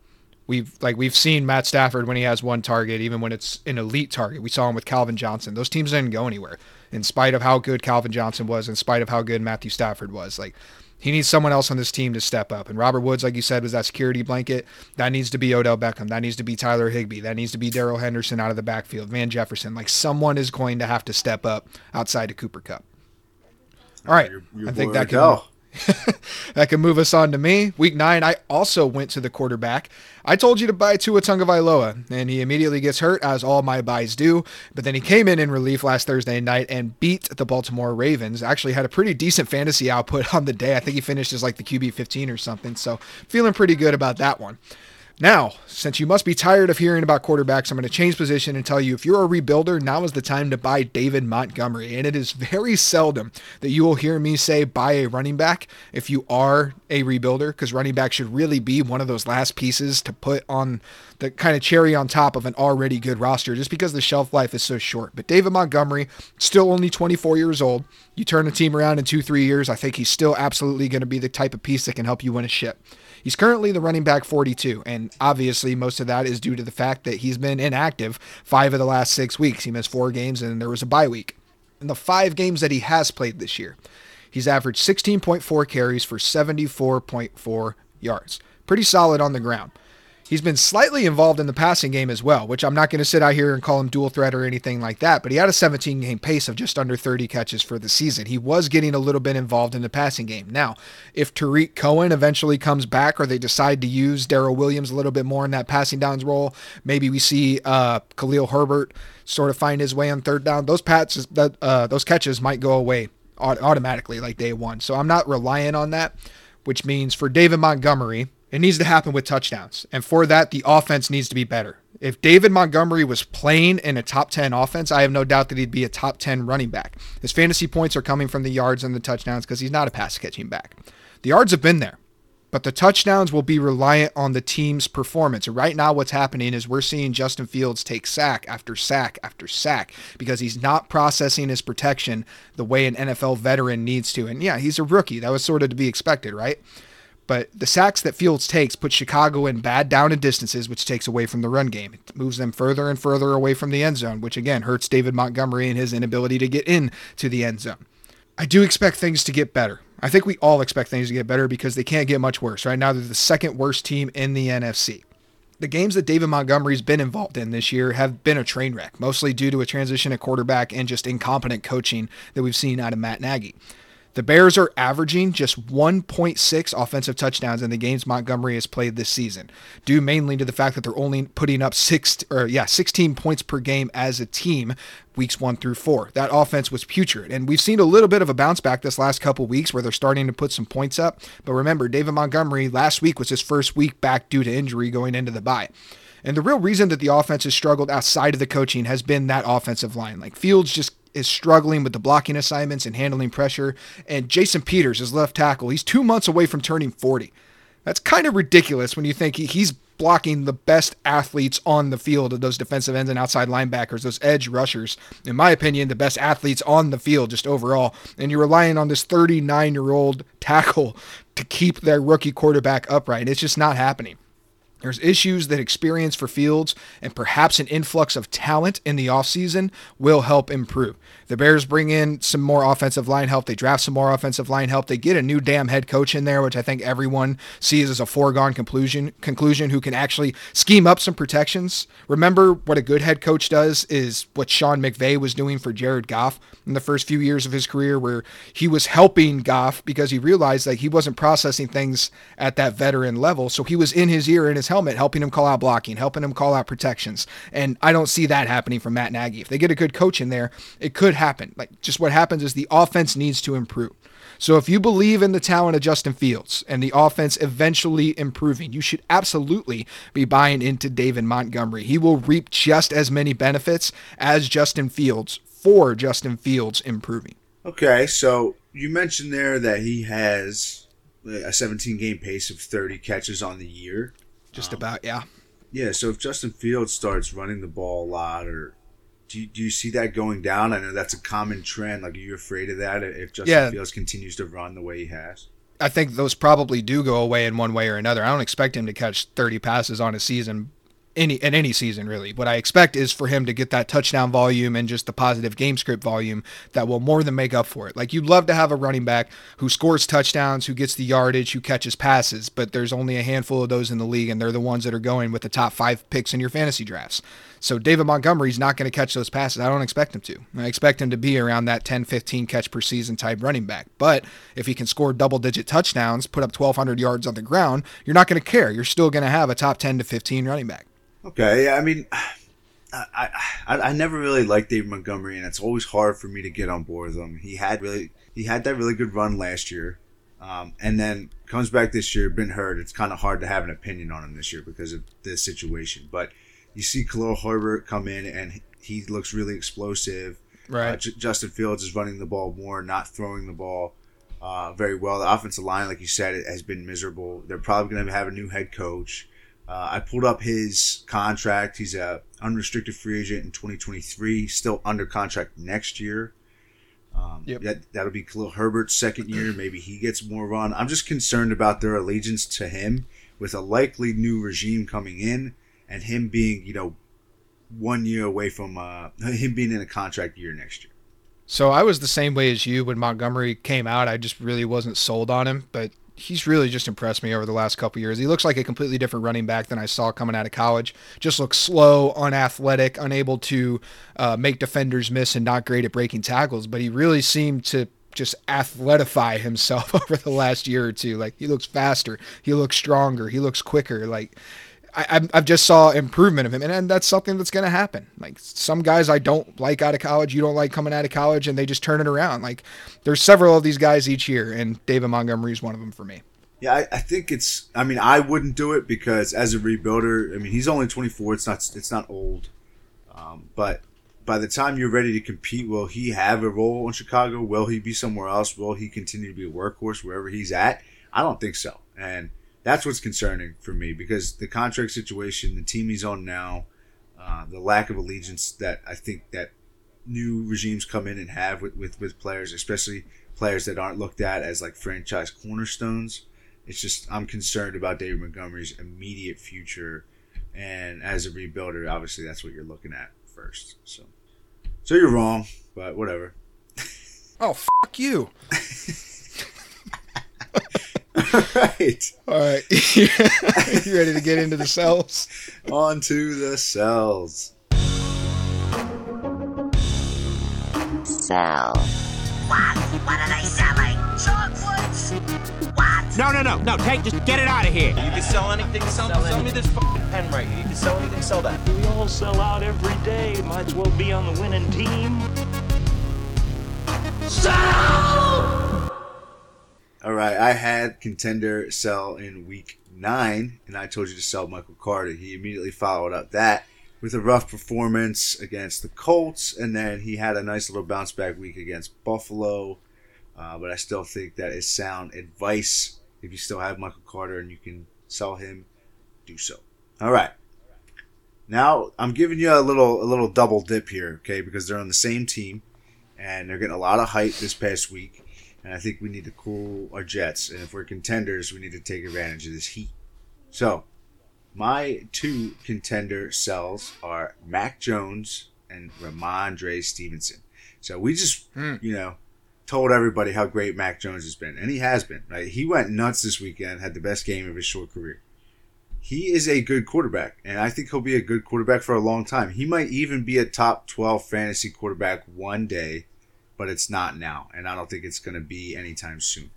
We've like we've seen Matt Stafford when he has one target, even when it's an elite target. We saw him with Calvin Johnson. Those teams didn't go anywhere, in spite of how good Calvin Johnson was, in spite of how good Matthew Stafford was. Like he needs someone else on this team to step up. And Robert Woods, like you said, was that security blanket. That needs to be Odell Beckham. That needs to be Tyler Higbee. That needs to be Darrell Henderson out of the backfield. Van Jefferson. Like someone is going to have to step up outside of Cooper Kupp. All right, Your- your I think that can. *laughs* that can move us on to me. Week nine, I also went to the quarterback. I told you to buy Tua Tagovailoa, and he immediately gets hurt, as all my buys do. But then he came in in relief last Thursday night and beat the Baltimore Ravens. Actually had a pretty decent fantasy output *laughs* on the day. I think he finished as like the QB 15 or something. So feeling pretty good about that one. Now, since you must be tired of hearing about quarterbacks, I'm going to change position and tell you if you're a rebuilder, now is the time to buy David Montgomery. And it is very seldom that you will hear me say buy a running back if you are a rebuilder, because running back should really be one of those last pieces to put on the kind of cherry on top of an already good roster, just because the shelf life is so short. But David Montgomery, still only 24 years old. You turn a team around in two, three years, I think he's still absolutely going to be the type of piece that can help you win a ship. He's currently the running back 42, and obviously most of that is due to the fact that he's been inactive five of the last six weeks. He missed four games, and there was a bye week. In the five games that he has played this year, he's averaged 16.4 carries for 74.4 yards. Pretty solid on the ground. He's been slightly involved in the passing game as well, which I'm not going to sit out here and call him dual threat or anything like that, but he had a 17 game pace of just under 30 catches for the season. He was getting a little bit involved in the passing game. Now, if Tarik Cohen eventually comes back or they decide to use Daryl Williams a little bit more in that passing downs role, maybe we see uh, Khalil Herbert sort of find his way on third down. Those patches, uh, those catches might go away automatically like day one. So I'm not relying on that, which means for David Montgomery, it needs to happen with touchdowns. And for that, the offense needs to be better. If David Montgomery was playing in a top 10 offense, I have no doubt that he'd be a top 10 running back. His fantasy points are coming from the yards and the touchdowns because he's not a pass catching back. The yards have been there, but the touchdowns will be reliant on the team's performance. And right now, what's happening is we're seeing Justin Fields take sack after sack after sack because he's not processing his protection the way an NFL veteran needs to. And yeah, he's a rookie. That was sort of to be expected, right? But the sacks that Fields takes put Chicago in bad down and distances, which takes away from the run game. It moves them further and further away from the end zone, which again hurts David Montgomery and his inability to get in to the end zone. I do expect things to get better. I think we all expect things to get better because they can't get much worse. Right now, they're the second worst team in the NFC. The games that David Montgomery's been involved in this year have been a train wreck, mostly due to a transition at quarterback and just incompetent coaching that we've seen out of Matt Nagy. The Bears are averaging just 1.6 offensive touchdowns in the games Montgomery has played this season, due mainly to the fact that they're only putting up six or yeah, 16 points per game as a team weeks 1 through 4. That offense was putrid, and we've seen a little bit of a bounce back this last couple weeks where they're starting to put some points up, but remember, David Montgomery last week was his first week back due to injury going into the bye. And the real reason that the offense has struggled outside of the coaching has been that offensive line. Like Fields just is struggling with the blocking assignments and handling pressure. And Jason Peters, his left tackle, he's two months away from turning 40. That's kind of ridiculous when you think he, he's blocking the best athletes on the field of those defensive ends and outside linebackers, those edge rushers. In my opinion, the best athletes on the field just overall. And you're relying on this 39 year old tackle *laughs* to keep their rookie quarterback upright. It's just not happening. There's issues that experience for Fields and perhaps an influx of talent in the offseason will help improve. The Bears bring in some more offensive line help. They draft some more offensive line help. They get a new damn head coach in there, which I think everyone sees as a foregone conclusion. Conclusion who can actually scheme up some protections. Remember what a good head coach does is what Sean McVay was doing for Jared Goff in the first few years of his career, where he was helping Goff because he realized that he wasn't processing things at that veteran level. So he was in his ear in his helmet, helping him call out blocking, helping him call out protections. And I don't see that happening from Matt Nagy. If they get a good coach in there, it could happen. Like just what happens is the offense needs to improve. So if you believe in the talent of Justin Fields and the offense eventually improving, you should absolutely be buying into David Montgomery. He will reap just as many benefits as Justin Fields for Justin Fields improving. Okay, so you mentioned there that he has a 17 game pace of 30 catches on the year. Just um, about, yeah. Yeah, so if Justin Fields starts running the ball a lot or do you, do you see that going down? I know that's a common trend. Like, are you afraid of that if Justin yeah. Fields continues to run the way he has? I think those probably do go away in one way or another. I don't expect him to catch 30 passes on a season any in any season really. What I expect is for him to get that touchdown volume and just the positive game script volume that will more than make up for it. Like you'd love to have a running back who scores touchdowns, who gets the yardage, who catches passes, but there's only a handful of those in the league and they're the ones that are going with the top 5 picks in your fantasy drafts. So David Montgomery's not going to catch those passes. I don't expect him to. I expect him to be around that 10, 15 catch per season type running back. But if he can score double digit touchdowns, put up 1,200 yards on the ground, you're not going to care. You're still going to have a top 10 to 15 running back. Okay, I mean, I, I I never really liked David Montgomery, and it's always hard for me to get on board with him. He had really he had that really good run last year, um, and then comes back this year, been hurt. It's kind of hard to have an opinion on him this year because of this situation. But you see Khalil Herbert come in, and he looks really explosive. Right. Uh, J- Justin Fields is running the ball more, not throwing the ball uh, very well. The offensive line, like you said, it has been miserable. They're probably going to have a new head coach. Uh, I pulled up his contract. He's a unrestricted free agent in 2023, still under contract next year. Um, yep. that, that'll be Khalil Herbert's second year. *clears throat* Maybe he gets more run. I'm just concerned about their allegiance to him with a likely new regime coming in and him being, you know, one year away from uh, *laughs* him being in a contract year next year. So I was the same way as you when Montgomery came out. I just really wasn't sold on him, but he's really just impressed me over the last couple years. He looks like a completely different running back than I saw coming out of college. Just looks slow, unathletic, unable to uh, make defenders miss, and not great at breaking tackles. But he really seemed to just athletify *laughs* himself over the last year or two. Like he looks faster, he looks stronger, he looks quicker. Like I, I've just saw improvement of him, and, and that's something that's going to happen. Like some guys I don't like out of college, you don't like coming out of college, and they just turn it around. Like there's several of these guys each year, and David Montgomery is one of them for me. Yeah, I, I, think it's. I mean, I wouldn't do it because as a rebuilder, I mean, he's only 24. It's not. It's not old, um, but by the time you're ready to compete, will he have a role in Chicago? Will he be somewhere else? Will he continue to be a workhorse wherever he's at? I don't think so. And that's what's concerning for me because the contract situation, the team he's on now, uh, the lack of allegiance that I think that new regimes come in and have with, with, with players, especially players that aren't looked at as like franchise cornerstones. It's just I'm concerned about David Montgomery's immediate future, and as a rebuilder, obviously that's what you're looking at first. So, so you're wrong, but whatever. Oh, fuck you. *laughs* right. All right. *laughs* you ready to get into the cells? On to the cells. Cell. What? What are they selling? Chocolates? What? No, no, no, no. Take, just get it out of here. You can sell anything. Sell, sell, sell me this pen right here. You can sell anything. Sell that. We all sell out every day. Might as well be on the winning team. Sell! All right, I had contender sell in week nine, and I told you to sell Michael Carter. He immediately followed up that with a rough performance against the Colts, and then he had a nice little bounce back week against Buffalo. Uh, but I still think that is sound advice. If you still have Michael Carter and you can sell him, do so. All right. Now I'm giving you a little a little double dip here, okay? Because they're on the same team, and they're getting a lot of hype this past week and I think we need to cool our jets. And if we're contenders, we need to take advantage of this heat. So, my two contender cells are Mac Jones and Rhamondre Stevenson. So we just, Mm. you know, told everybody how great Mac Jones has been, and he has been. Right? He went nuts this weekend, had the best game of his short career. He is a good quarterback, and I think he'll be a good quarterback for a long time. He might even be a top 12 fantasy quarterback one day, but it's not now, and I don't think it's going to be anytime soon.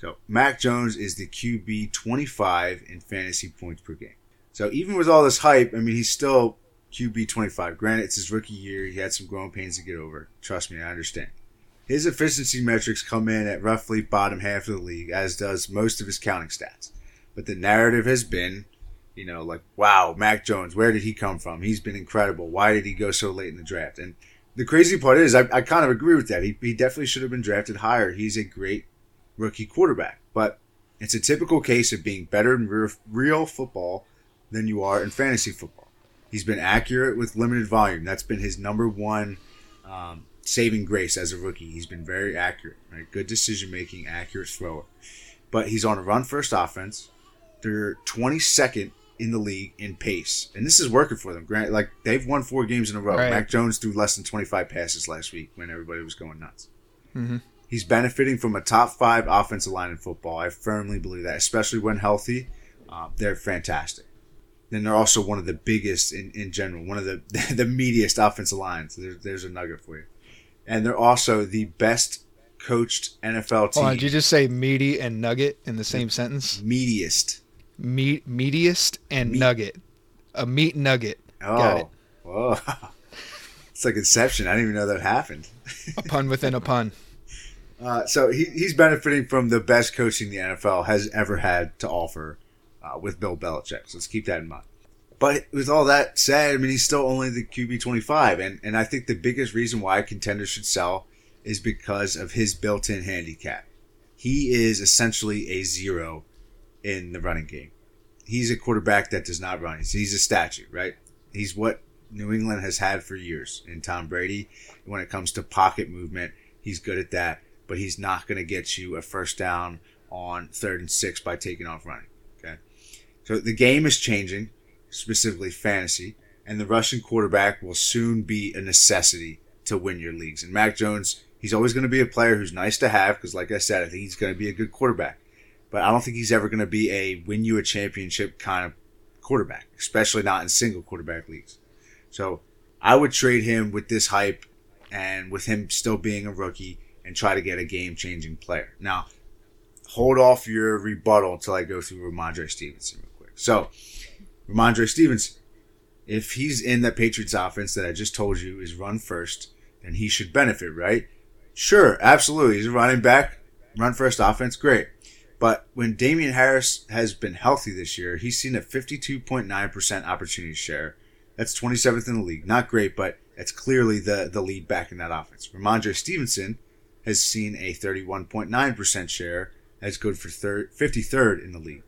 So, Mac Jones is the QB 25 in fantasy points per game. So, even with all this hype, I mean, he's still QB 25. Granted, it's his rookie year. He had some growing pains to get over. Trust me, I understand. His efficiency metrics come in at roughly bottom half of the league, as does most of his counting stats. But the narrative has been, you know, like, wow, Mac Jones, where did he come from? He's been incredible. Why did he go so late in the draft? And the crazy part is, I, I kind of agree with that. He, he definitely should have been drafted higher. He's a great rookie quarterback. But it's a typical case of being better in real, real football than you are in fantasy football. He's been accurate with limited volume. That's been his number one um, saving grace as a rookie. He's been very accurate, right? Good decision making, accurate thrower. But he's on a run first offense. They're 22nd in the league in pace, and this is working for them. Grant, like they've won four games in a row. Right. Mac Jones threw less than 25 passes last week when everybody was going nuts. Mhm. He's benefiting from a top five offensive line in football. I firmly believe that, especially when healthy. Uh, they're fantastic. Then they're also one of the biggest in, in general, one of the *laughs* the meatiest offensive lines. There, there's a nugget for you. And they're also the best coached NFL team. Hold on, did you just say meaty and nugget in the same sentence? Meatiest. Meat, meatiest and nugget. A meat nugget. Oh, Got it. whoa. *laughs* it's like Inception. I didn't even know that happened. A pun within a pun. *laughs* Uh, so he, he's benefiting from the best coaching the NFL has ever had to offer uh, with Bill Belichick. So let's keep that in mind. But with all that said, I mean, he's still only the QB 25. And, and I think the biggest reason why contenders should sell is because of his built in handicap. He is essentially a zero in the running game. He's a quarterback that does not run. He's, a statue, right? He's what New England has had for years in Tom Brady. When it comes to pocket movement, he's good at that, but he's not going to get you a first down on third and six by taking off running. Okay. So the game is changing, specifically fantasy, and the Russian quarterback will soon be a necessity to win your leagues. And Mac Jones, he's always going to be a player who's nice to have because, like I said, I think he's going to be a good quarterback. But I don't think he's ever going to be a win you a championship kind of quarterback, especially not in single quarterback leagues. So I would trade him with this hype and with him still being a rookie and try to get a game changing player. Now, hold off your rebuttal until I go through Rhamondre Stevenson real quick. So, Rhamondre Stevenson, if he's in the Patriots offense that I just told you is run first, then he should benefit, right? Sure, absolutely. He's a running back, run first offense, great. But when Damien Harris has been healthy this year, he's seen a 52.9% opportunity share. That's 27th in the league. Not great, but that's clearly the, the lead back in that offense. Rhamondre Stevenson has seen a 31.9% share. That's good for third, 53rd in the league.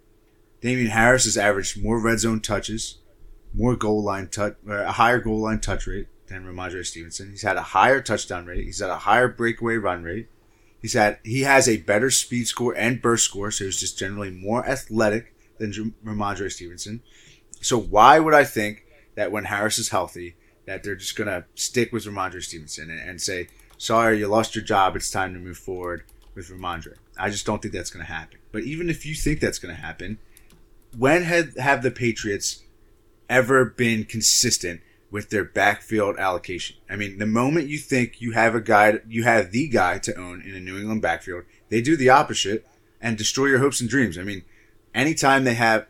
Damien Harris has averaged more red zone touches, more goal line touch, a higher goal line touch rate than Rhamondre Stevenson. He's had a higher touchdown rate. He's had a higher breakaway run rate. He's had he has a better speed score and burst score, so he's just generally more athletic than Rhamondre Stevenson. So why would I think that when Harris is healthy, that they're just gonna stick with Rhamondre Stevenson and, and say, "Sorry, you lost your job. It's time to move forward with Rhamondre." I just don't think that's gonna happen. But even if you think that's gonna happen, when had have the Patriots ever been consistent with their backfield allocation? I mean, the moment you think you have a guy, you have the guy to own in a New England backfield, they do the opposite and destroy your hopes and dreams. I mean, anytime they have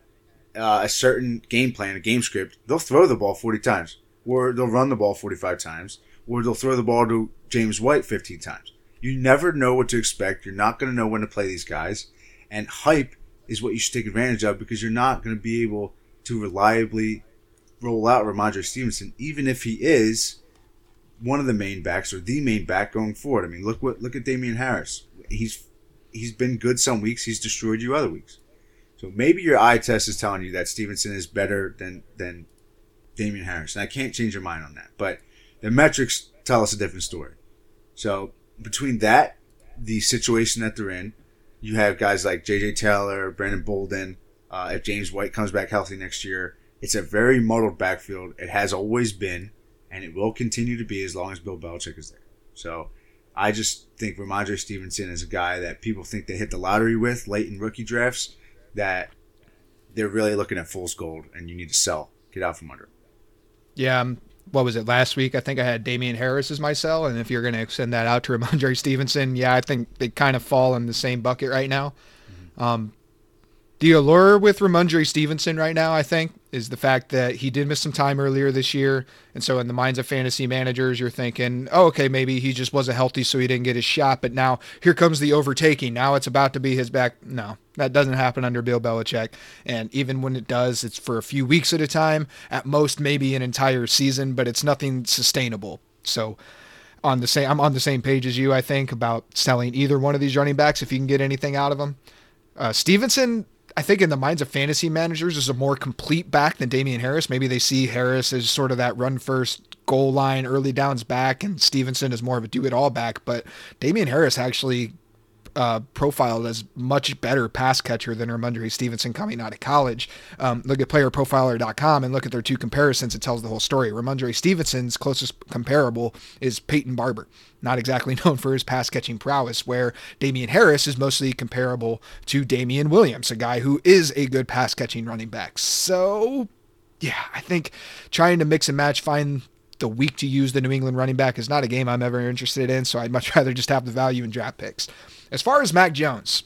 uh, a certain game plan, a game script, they'll throw the ball 40 times, or they'll run the ball 45 times, or they'll throw the ball to James White 15 times. You never know what to expect. You're not going to know when to play these guys. And hype is what you should take advantage of because you're not going to be able to reliably roll out Rhamondre Stevenson, even if he is one of the main backs or the main back going forward. I mean, look what look at Damien Harris. He's he's been good some weeks. He's destroyed you other weeks. So maybe your eye test is telling you that Stevenson is better than than Damien Harris, and I can't change your mind on that. But the metrics tell us a different story. So between that, the situation that they're in, you have guys like J.J. Taylor, Brandon Bolden. Uh, if James White comes back healthy next year, it's a very muddled backfield. It has always been, and it will continue to be as long as Bill Belichick is there. So I just think Rhamondre Stevenson is a guy that people think they hit the lottery with late in rookie drafts. That they're really looking at fool's gold, and you need to sell, get out from under. him. Yeah, um, what was it last week? I think I had Damien Harris as my sell, and if you're going to extend that out to *laughs* Rhamondre Stevenson, yeah, I think they kind of fall in the same bucket right now. Um, the allure with Rhamondre Stevenson right now, I think, is the fact that he did miss some time earlier this year. And so, in the minds of fantasy managers, you're thinking, oh, okay, maybe he just wasn't healthy, so he didn't get his shot. But now here comes the overtaking. Now it's about to be his back. No, that doesn't happen under Bill Belichick. And even when it does, it's for a few weeks at a time, at most, maybe an entire season, but it's nothing sustainable. So, on the same, I'm on the same page as you, I think, about selling either one of these running backs if you can get anything out of them. Uh, Stevenson, I think in the minds of fantasy managers is a more complete back than Damien Harris. Maybe they see Harris as sort of that run first goal line early downs back and Stevenson is more of a do it all back, but Damien Harris actually uh, profiled as much better pass catcher than Rhamondre Stevenson coming out of college. Um, look at playerprofiler.com and look at their two comparisons. It tells the whole story. Rhamondre Stevenson's closest comparable is Peyton Barber, not exactly *laughs* known for his pass catching prowess, where Damien Harris is mostly comparable to Damien Williams, a guy who is a good pass catching running back. So, yeah, I think trying to mix and match, find the week to use the New England running back is not a game I'm ever interested in. So I'd much *laughs* rather just have the value in draft picks. As far as Mac Jones,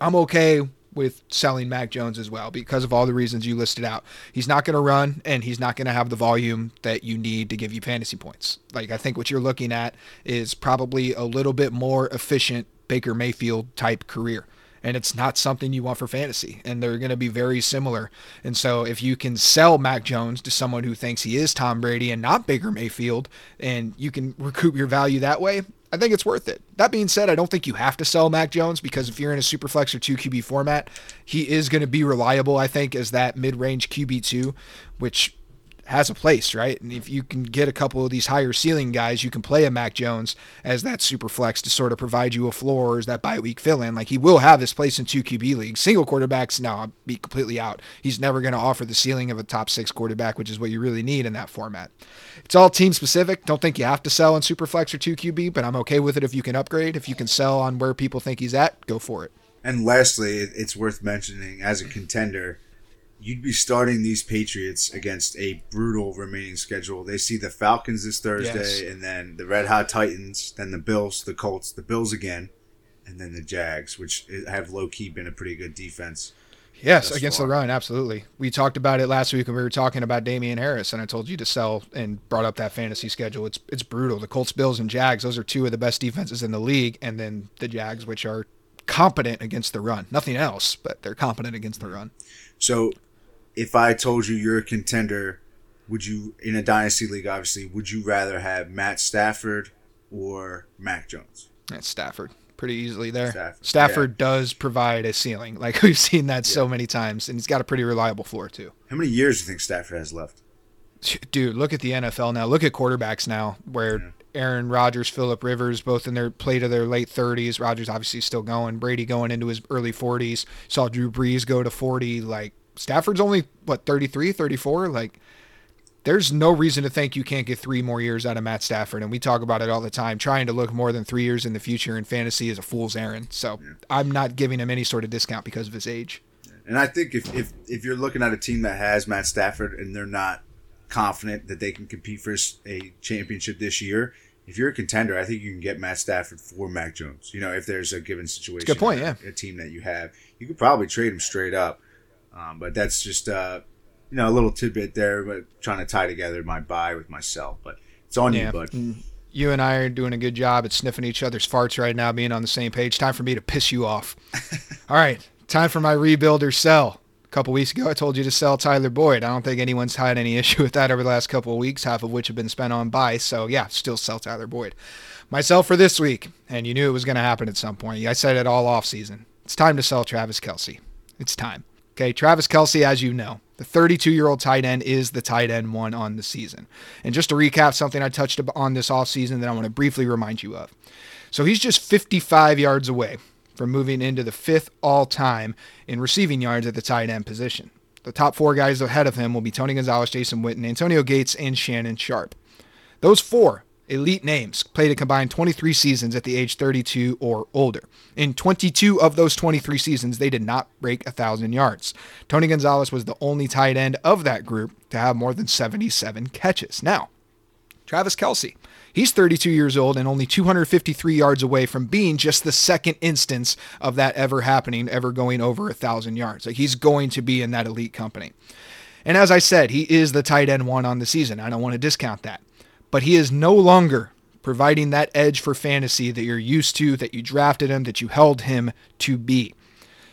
I'm okay with selling Mac Jones as well because of all the reasons you listed out. He's not going to run and he's not going to have the volume that you need to give you fantasy points. Like I think what you're looking at is probably a little bit more efficient Baker Mayfield type career and it's not something you want for fantasy. And they're going to be very similar. And so if you can sell Mac Jones to someone who thinks he is Tom Brady and not Baker Mayfield, and you can recoup your value that way, I think it's worth it. That being said, I don't think you have to sell Mac Jones because if you're in a super flex or 2 QB format, he is going to be reliable, I think, as that mid range QB2, which has a place, right? And if you can get a couple of these higher ceiling guys, you can play a Mac Jones as that super flex to sort of provide you a floor as that bye week fill in. Like he will have his place in two QB leagues. Single quarterbacks, no, I'll be completely out. He's never going to offer the ceiling of a top six quarterback, which is what you really need in that format. It's all team specific. Don't think you have to sell in super flex or two QB, but I'm okay with it if you can upgrade. If you can sell on where people think he's at, go for it. And lastly, it's worth mentioning as a contender you'd be starting these Patriots against a brutal remaining schedule. They see the Falcons this Thursday, yes. and then the Red Hot Titans, then the Bills, the Colts, the Bills again, and then the Jags, which have low key been a pretty good defense. Yes, against far. the run, absolutely. We talked about it last week when we were talking about Damien Harris, and I told you to sell and brought up that fantasy schedule. It's it's brutal. The Colts, Bills, and Jags; those are two of the best defenses in the league, and then the Jags, which are competent against the run. Nothing else, but they're competent against the mm-hmm. run. So if I told you you're a contender, would you in a dynasty league? Obviously, would you rather have Matt Stafford or Mac Jones? That's Stafford pretty easily there. Stafford, Stafford yeah. does provide a ceiling. Like *laughs* we've seen that yeah. so many times, and he's got a pretty reliable floor too. How many years do you think Stafford has left? *laughs* Dude, look at the NFL now. Look at quarterbacks now, where yeah. Aaron Rodgers, Philip Rivers, both in their play to their late 30s. Rodgers obviously still going. Brady going into his early 40s. Saw Drew Brees go to 40. Like Stafford's only what 33, 34. Like, there's no reason to think you can't get three more years out of Matt Stafford. And we talk about it all the time. Trying to look more than three years in the future in fantasy is a fool's errand. So. I'm not giving him any sort of discount because of his age. And I think if, if if you're looking at a team that has Matt Stafford and they're not confident that they can compete for a championship this year, if you're a contender, I think you can get Matt Stafford for Mac Jones. You know, if there's a given situation, good point. Yeah, a team that you have, you could probably trade him straight up. Um, but that's just uh, you know a little tidbit there, but trying to tie together my buy with myself. But it's on yeah. you, bud. Mm. You and I are doing a good job at sniffing each other's farts right now, being on the same page. Time for me to piss you off. *laughs* All right, time for my rebuild or sell. A couple weeks ago, I told you to sell Tyler Boyd. I don't think anyone's had any *laughs* issue with that over the last couple of weeks, half of which have been spent on buy. So yeah, still sell Tyler Boyd. Myself for this week, and you knew it was going to happen at some point. I said it all off season. It's time to sell Travis Kelce. It's time. Okay, Travis Kelce, as you know, the 32 year old tight end is the tight end one on the season. And just to recap something I touched on this offseason that I want to briefly remind you of. So he's just 55 yards away from moving into the fifth all time in receiving yards at the tight end position. The top four guys ahead of him will be Tony Gonzalez, Jason Witten, Antonio Gates, and Shannon Sharpe. Those four elite names played a combined 23 seasons at the age 32 or older. In 22 of those 23 seasons, they did not break 1,000 yards. Tony Gonzalez was the only tight end of that group to have more than 77 catches. Now, Travis Kelce. He's 32 years old and only 253 yards away from being just the second instance of that ever happening, ever going over a thousand yards. Like he's going to be in that elite company. And as I said, he is the tight end one on the season. I don't want to discount that. But he is no longer providing that edge for fantasy that you're used to, that you drafted him, that you held him to be.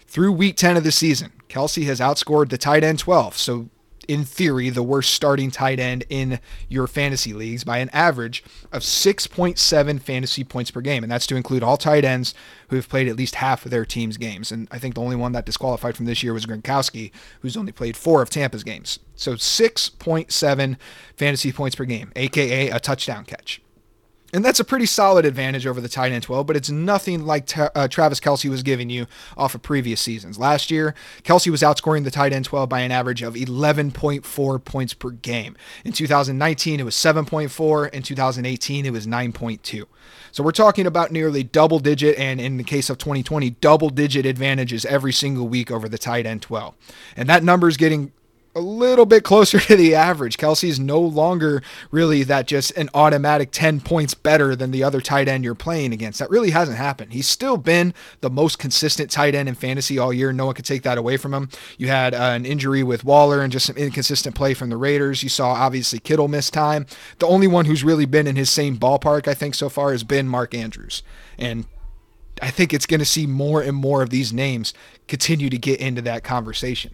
Through week 10 of the season, Kelce has outscored the tight end 12. So in theory, the worst starting tight end in your fantasy leagues by an average of 6.7 fantasy points per game. And that's to include all tight ends who have played at least half of their team's games. And I think the only one that disqualified from this year was Gronkowski, who's only played four of Tampa's games. So 6.7 fantasy points per game, aka a touchdown catch. And that's a pretty solid advantage over the tight end 12, but it's nothing like ta- uh, Travis Kelce was giving you off of previous seasons. Last year, Kelce was outscoring the tight end 12 by an average of 11.4 points per game. In 2019, it was 7.4. In 2018, it was 9.2. So we're talking about nearly double digit, and in the case of 2020, double digit advantages every single week over the tight end 12. And that number is getting a little bit closer *laughs* to the average. Kelce's no longer really that just an automatic 10 points better than the other tight end you're playing against. That really hasn't happened. He's still been the most consistent tight end in fantasy all year. No one could take that away from him. You had uh, an injury with Waller and just some inconsistent play from the Raiders. You saw obviously Kittle miss time. The only one who's really been in his same ballpark, I think, so far has been Mark Andrews. And I think it's going to see more and more of these names continue to get into that conversation.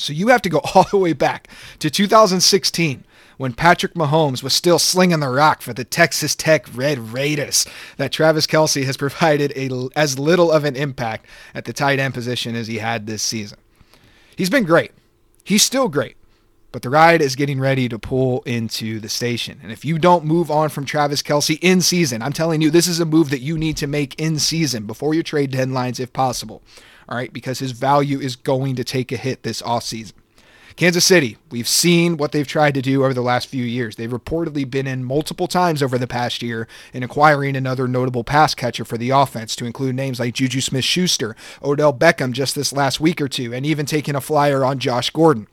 So you have to go *laughs* all the way back to 2016 when Patrick Mahomes was still slinging the rock for the Texas Tech Red Raiders. That Travis Kelce has *laughs* provided a, as little of an impact at the tight end position as he had this season. He's been great. He's still great. But the ride is getting ready to pull into the station. And if you don't move on from Travis Kelce in season, I'm telling you, this is a move that you need to make in season before your trade deadlines if possible all right, because his value is going to take a hit this offseason. Kansas City, we've seen what they've tried to do over the last few years. They've reportedly been in multiple times over the past year in acquiring another notable pass catcher for the offense, to include names like Juju Smith Schuster, Odell Beckham just this last week or two, and even taking a flyer on Josh Gordon.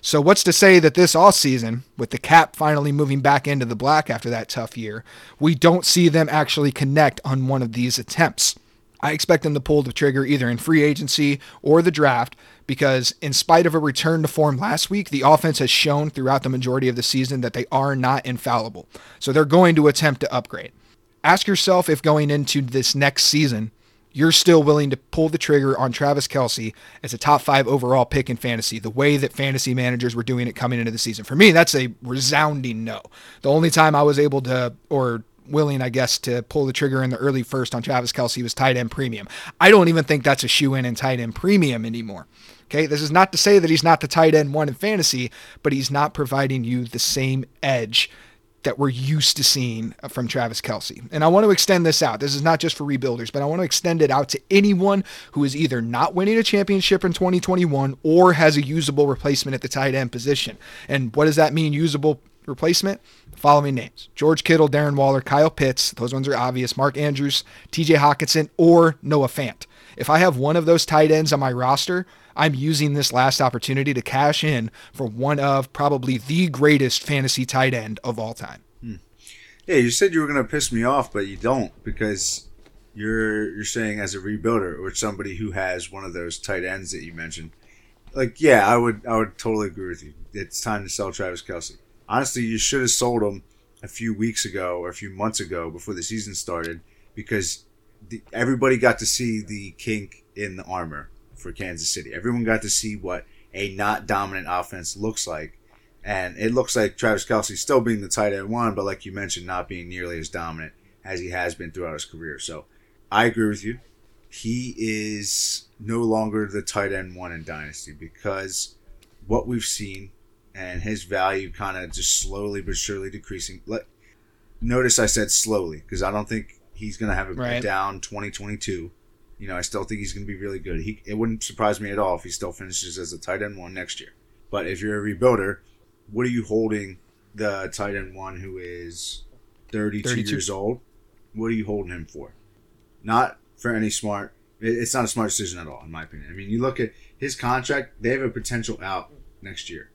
So, what's to say that this offseason, with the cap finally moving back into the black after that tough year, we don't see them actually connect on one of these attempts? I expect them to pull the trigger either in free agency or the draft because, in spite of a return to form last week, the offense has shown throughout the majority of the season that they are not infallible. So they're going to attempt to upgrade. Ask yourself if going into this next season, you're still willing to pull the trigger on Travis Kelce as a top five overall pick in fantasy, the way that fantasy managers were doing it coming into the season. For me, that's a resounding no. The only time I was able to, or willing, I guess, to pull the trigger in the early first on Travis Kelce was tight end premium. I don't even think that's a shoe in in tight end premium anymore. Okay, this is not to say that he's not the tight end one in fantasy, but he's not providing you the same edge that we're used to seeing from Travis Kelce. And I want to extend this out. This is not just for rebuilders, but I want to extend it out to anyone who is either not winning a championship in 2021 or has a usable replacement at the tight end position. And what does that mean, usable replacement? The following names George Kittle, Darren Waller, Kyle Pitts. Those ones are obvious. Mark Andrews, TJ Hockenson, or Noah Fant. If I have one of those tight ends on my roster, I'm using this last opportunity to cash in for one of probably the greatest fantasy tight end of all time. Hmm. Yeah, you said you were going to piss me off, but you don't because you're you're saying as a rebuilder or somebody who has one of those tight ends that you mentioned. Like, yeah, I would I would totally agree with you. It's time to sell Travis Kelce. Honestly, you should have sold him a few weeks ago or a few months ago before the season started because the, everybody got to see the kink in the armor for Kansas City. Everyone got to see what a not dominant offense looks like. And it looks like Travis Kelce still being the tight end one, but like you mentioned, not being nearly as dominant as he has been throughout his career. So I agree with you. He is no longer the tight end one in Dynasty because what we've seen and his value kind of just slowly but surely decreasing. Let notice I said slowly because I don't think he's going to have a right. down 2022. You know, I still think he's going to be really good. He it wouldn't surprise me at all if he still finishes as a tight end one next year. But if you're a rebuilder, what are you holding the tight end one who is 32, 32. years old. What are you holding him for? Not for any smart. It's not a smart decision at all, in my opinion. I mean, you look at his contract; they have a potential out next year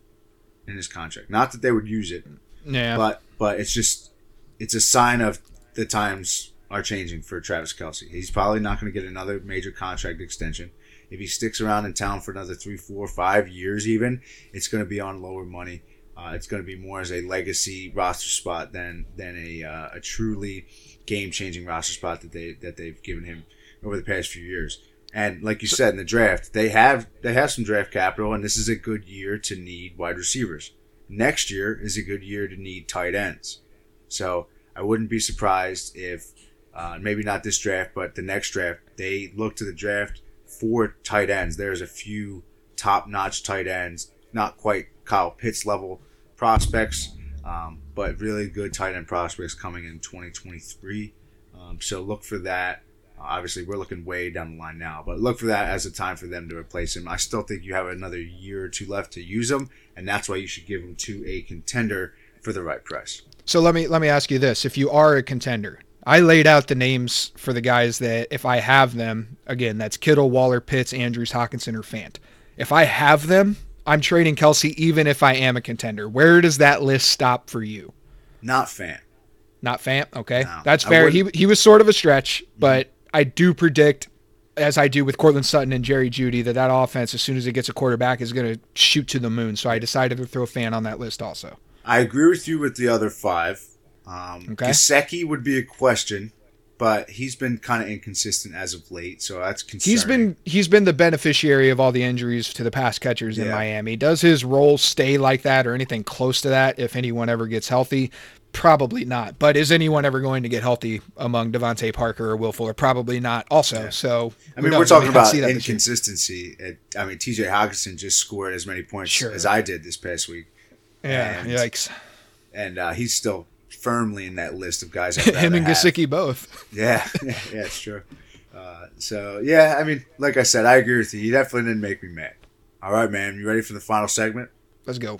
in his contract. Not that they would use it, Yeah. but but it's just it's a sign of the times are changing for Travis Kelce. He's probably not going to get another major contract extension. If he sticks around in town for another three, four, five years, even it's going to be on lower money. Uh, it's going to be more as a legacy roster spot than than a uh, a truly game changing roster spot that they that they've given him over the past few years. And like you said in the draft, they have they have some draft capital, and this is a good year to need wide receivers. Next year is a good year to need tight ends. So I wouldn't be surprised if uh, maybe not this draft, but the next draft they look to the draft for tight ends. There's a few top notch tight ends, not quite Kyle Pitts level prospects, um, but really good tight end prospects coming in 2023. Um, so look for that. Obviously, we're looking way down the line now, but look for that as a time for them to replace him. I still think you have another year or two left to use him, and that's why you should give him to a contender for the right price. So let me let me ask you this: If you are a contender, I laid out the names for the guys that if I have them, again, that's Kittle, Waller, Pitts, Andrews, Hockenson, or Fant. If I have them, I'm trading Kelce, even if I am a contender. Where does that list stop for you? Not fan. Not Fant. Okay, No, that's fair. He he was sort of a stretch, mm-hmm. but I do predict, as I do with Courtland Sutton and Jerry Jeudy, that that offense, as soon as it gets a quarterback, is going to shoot to the moon. So I decided to throw Fant on that list also. I agree with you with the other five. Um, Okay. Would be a question, but he's been kind of inconsistent as of late, so that's concerning. He's been he's been the beneficiary of all the injuries to the pass catchers in Miami. Does his role stay like that or anything close to that if anyone ever gets healthy? Probably not. But is anyone ever going to get healthy among DeVante Parker or Will Fuller? Probably not. Also, so I mean, we're talking really about see that this year. inconsistency. It, I mean, T.J. Hockenson just scored as many points Sure. as I did this past week, Yeah, and- yikes. and uh, he's still firmly in that list of guys. *laughs* Him and have. Gesicki both. *laughs* Yeah, yeah, *laughs* yeah, it's true. Uh, so yeah, I mean, like I said, I agree with you. You definitely didn't make me mad. All right, man. You ready for the final segment? Let's go.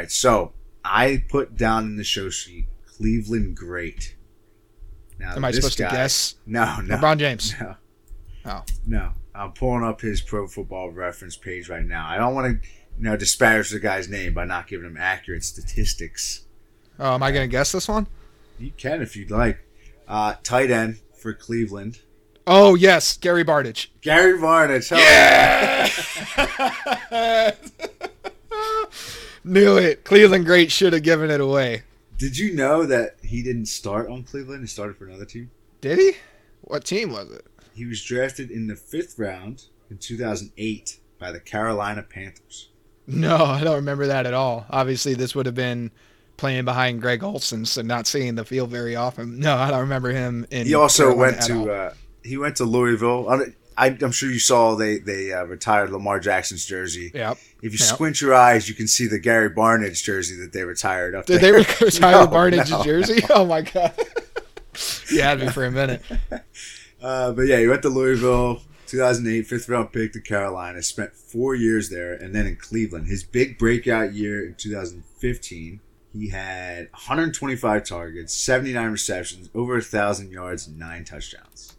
Right. So I put down in the show sheet Cleveland great. Now, Am I supposed to guess? No, no. LeBron James. No, Oh, no. I'm pulling up his Pro Football Reference page right now. I don't want to, you know, disparage the guy's name by not giving him accurate statistics. oh am I going to guess this one? You can if you'd like. Uh, tight end for Cleveland, Oh yes, Gary Barnidge. Gary. Hell Yeah! *laughs* *laughs* Knew it. Cleveland great should have given it away. Did you know that he didn't start on Cleveland? He started for another team. Did he? What team was it? He was drafted in the fifth round in 2008 by the Carolina Panthers. No, I don't remember that at all. Obviously, this would have been playing behind Greg Olsen, so not seeing the field very often. No, I don't remember him. In He also Carolina went to uh, he went to Louisville. I- I'm sure you saw they they uh, retired Lamar Jackson's jersey. Yep. If you Yep. squint your eyes, you can see the Gary Barnidge jersey that they retired up Did they *laughs* *laughs* retire No, Barnidge's no. jersey? *laughs* Oh my god! you had me for a minute. Uh, but yeah, he went to Louisville, 2008, fifth round pick to Carolina. Spent four years there, and then in Cleveland. His big breakout year in 2015, he had 125 targets, 79 receptions, over a thousand yards, nine touchdowns.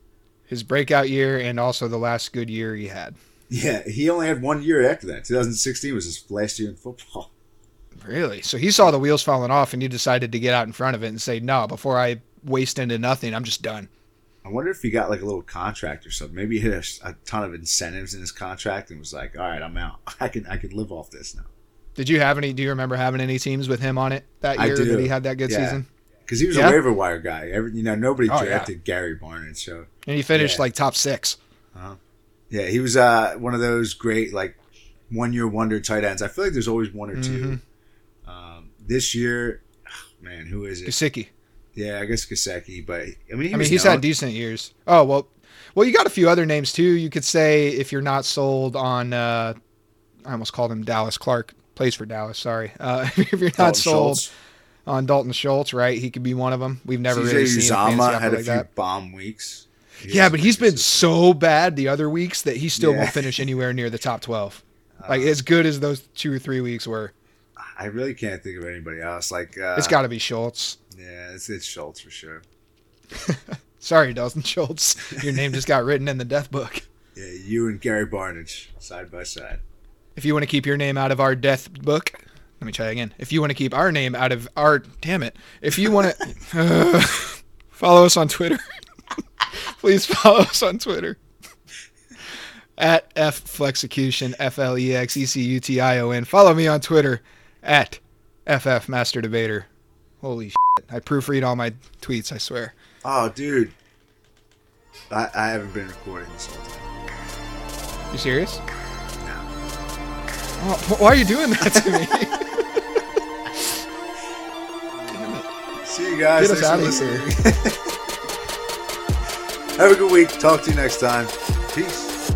His breakout year and also the last good year he had. Yeah, he only had one year after that. 2016 was his last year in football. *laughs* Really? So he saw the wheels falling off, and he decided to get out in front of it and say, "No, before I waste into nothing, I'm just done." I wonder if he got like a little contract or something. Maybe he hit a, a ton of incentives in his contract and was like, "All right, I'm out. *laughs* I can I can live off this now." Did you have any? Do you remember having any teams with him on it that year that he had that good Yeah. season? Because he was Yeah? a waiver wire guy. Every, you know, nobody Oh, yeah. drafted Gary Barnidge. So And he finished Yeah. like top six. yeah, he was uh, one of those great like one year wonder tight ends. I feel like there's always one or Mm-hmm. 2 Um, this year, man, who is it? Gesicki. Yeah, I guess Gesicki. But I mean, I mean, he's known- had decent years. Oh well, well, you got a few other names too. You could say if you're not sold on, uh, I almost called him Dallas Clark. Plays for Dallas. Sorry. Uh, *laughs* if you're not Dalton sold, Schultz. On Dalton Schultz, right? He could be one of them. We've never CJ really seen Uzomah had a like few that. bomb weeks. He Yeah, but he's been so bad the other weeks that he still Yeah. won't finish anywhere near the top 12. Like as good as those two or three weeks were. I really can't think of anybody else. Like uh, It's got to be Schultz. Yeah, it's, it's Schultz for sure. *laughs* Sorry, Dalton Schultz. Your name just got written in the death book. Yeah, you and Gary Barnidge side by side. If you want to keep your name out of our death book, let me try again. If you want to keep our name out of our, damn it. If you want to *laughs* *sighs* follow us on Twitter, *laughs* please follow us on Twitter *laughs* at F Flexecution, F L E X E C U T I O N. Follow me on Twitter at FF Master Debater. Holy shit. I proofread all my tweets, I swear. Oh, dude. I, I haven't been recording this whole time. You serious? No. Oh, why are you doing that to me? See you guys. Get us out of here. Have a good week. Talk to you next time. Peace.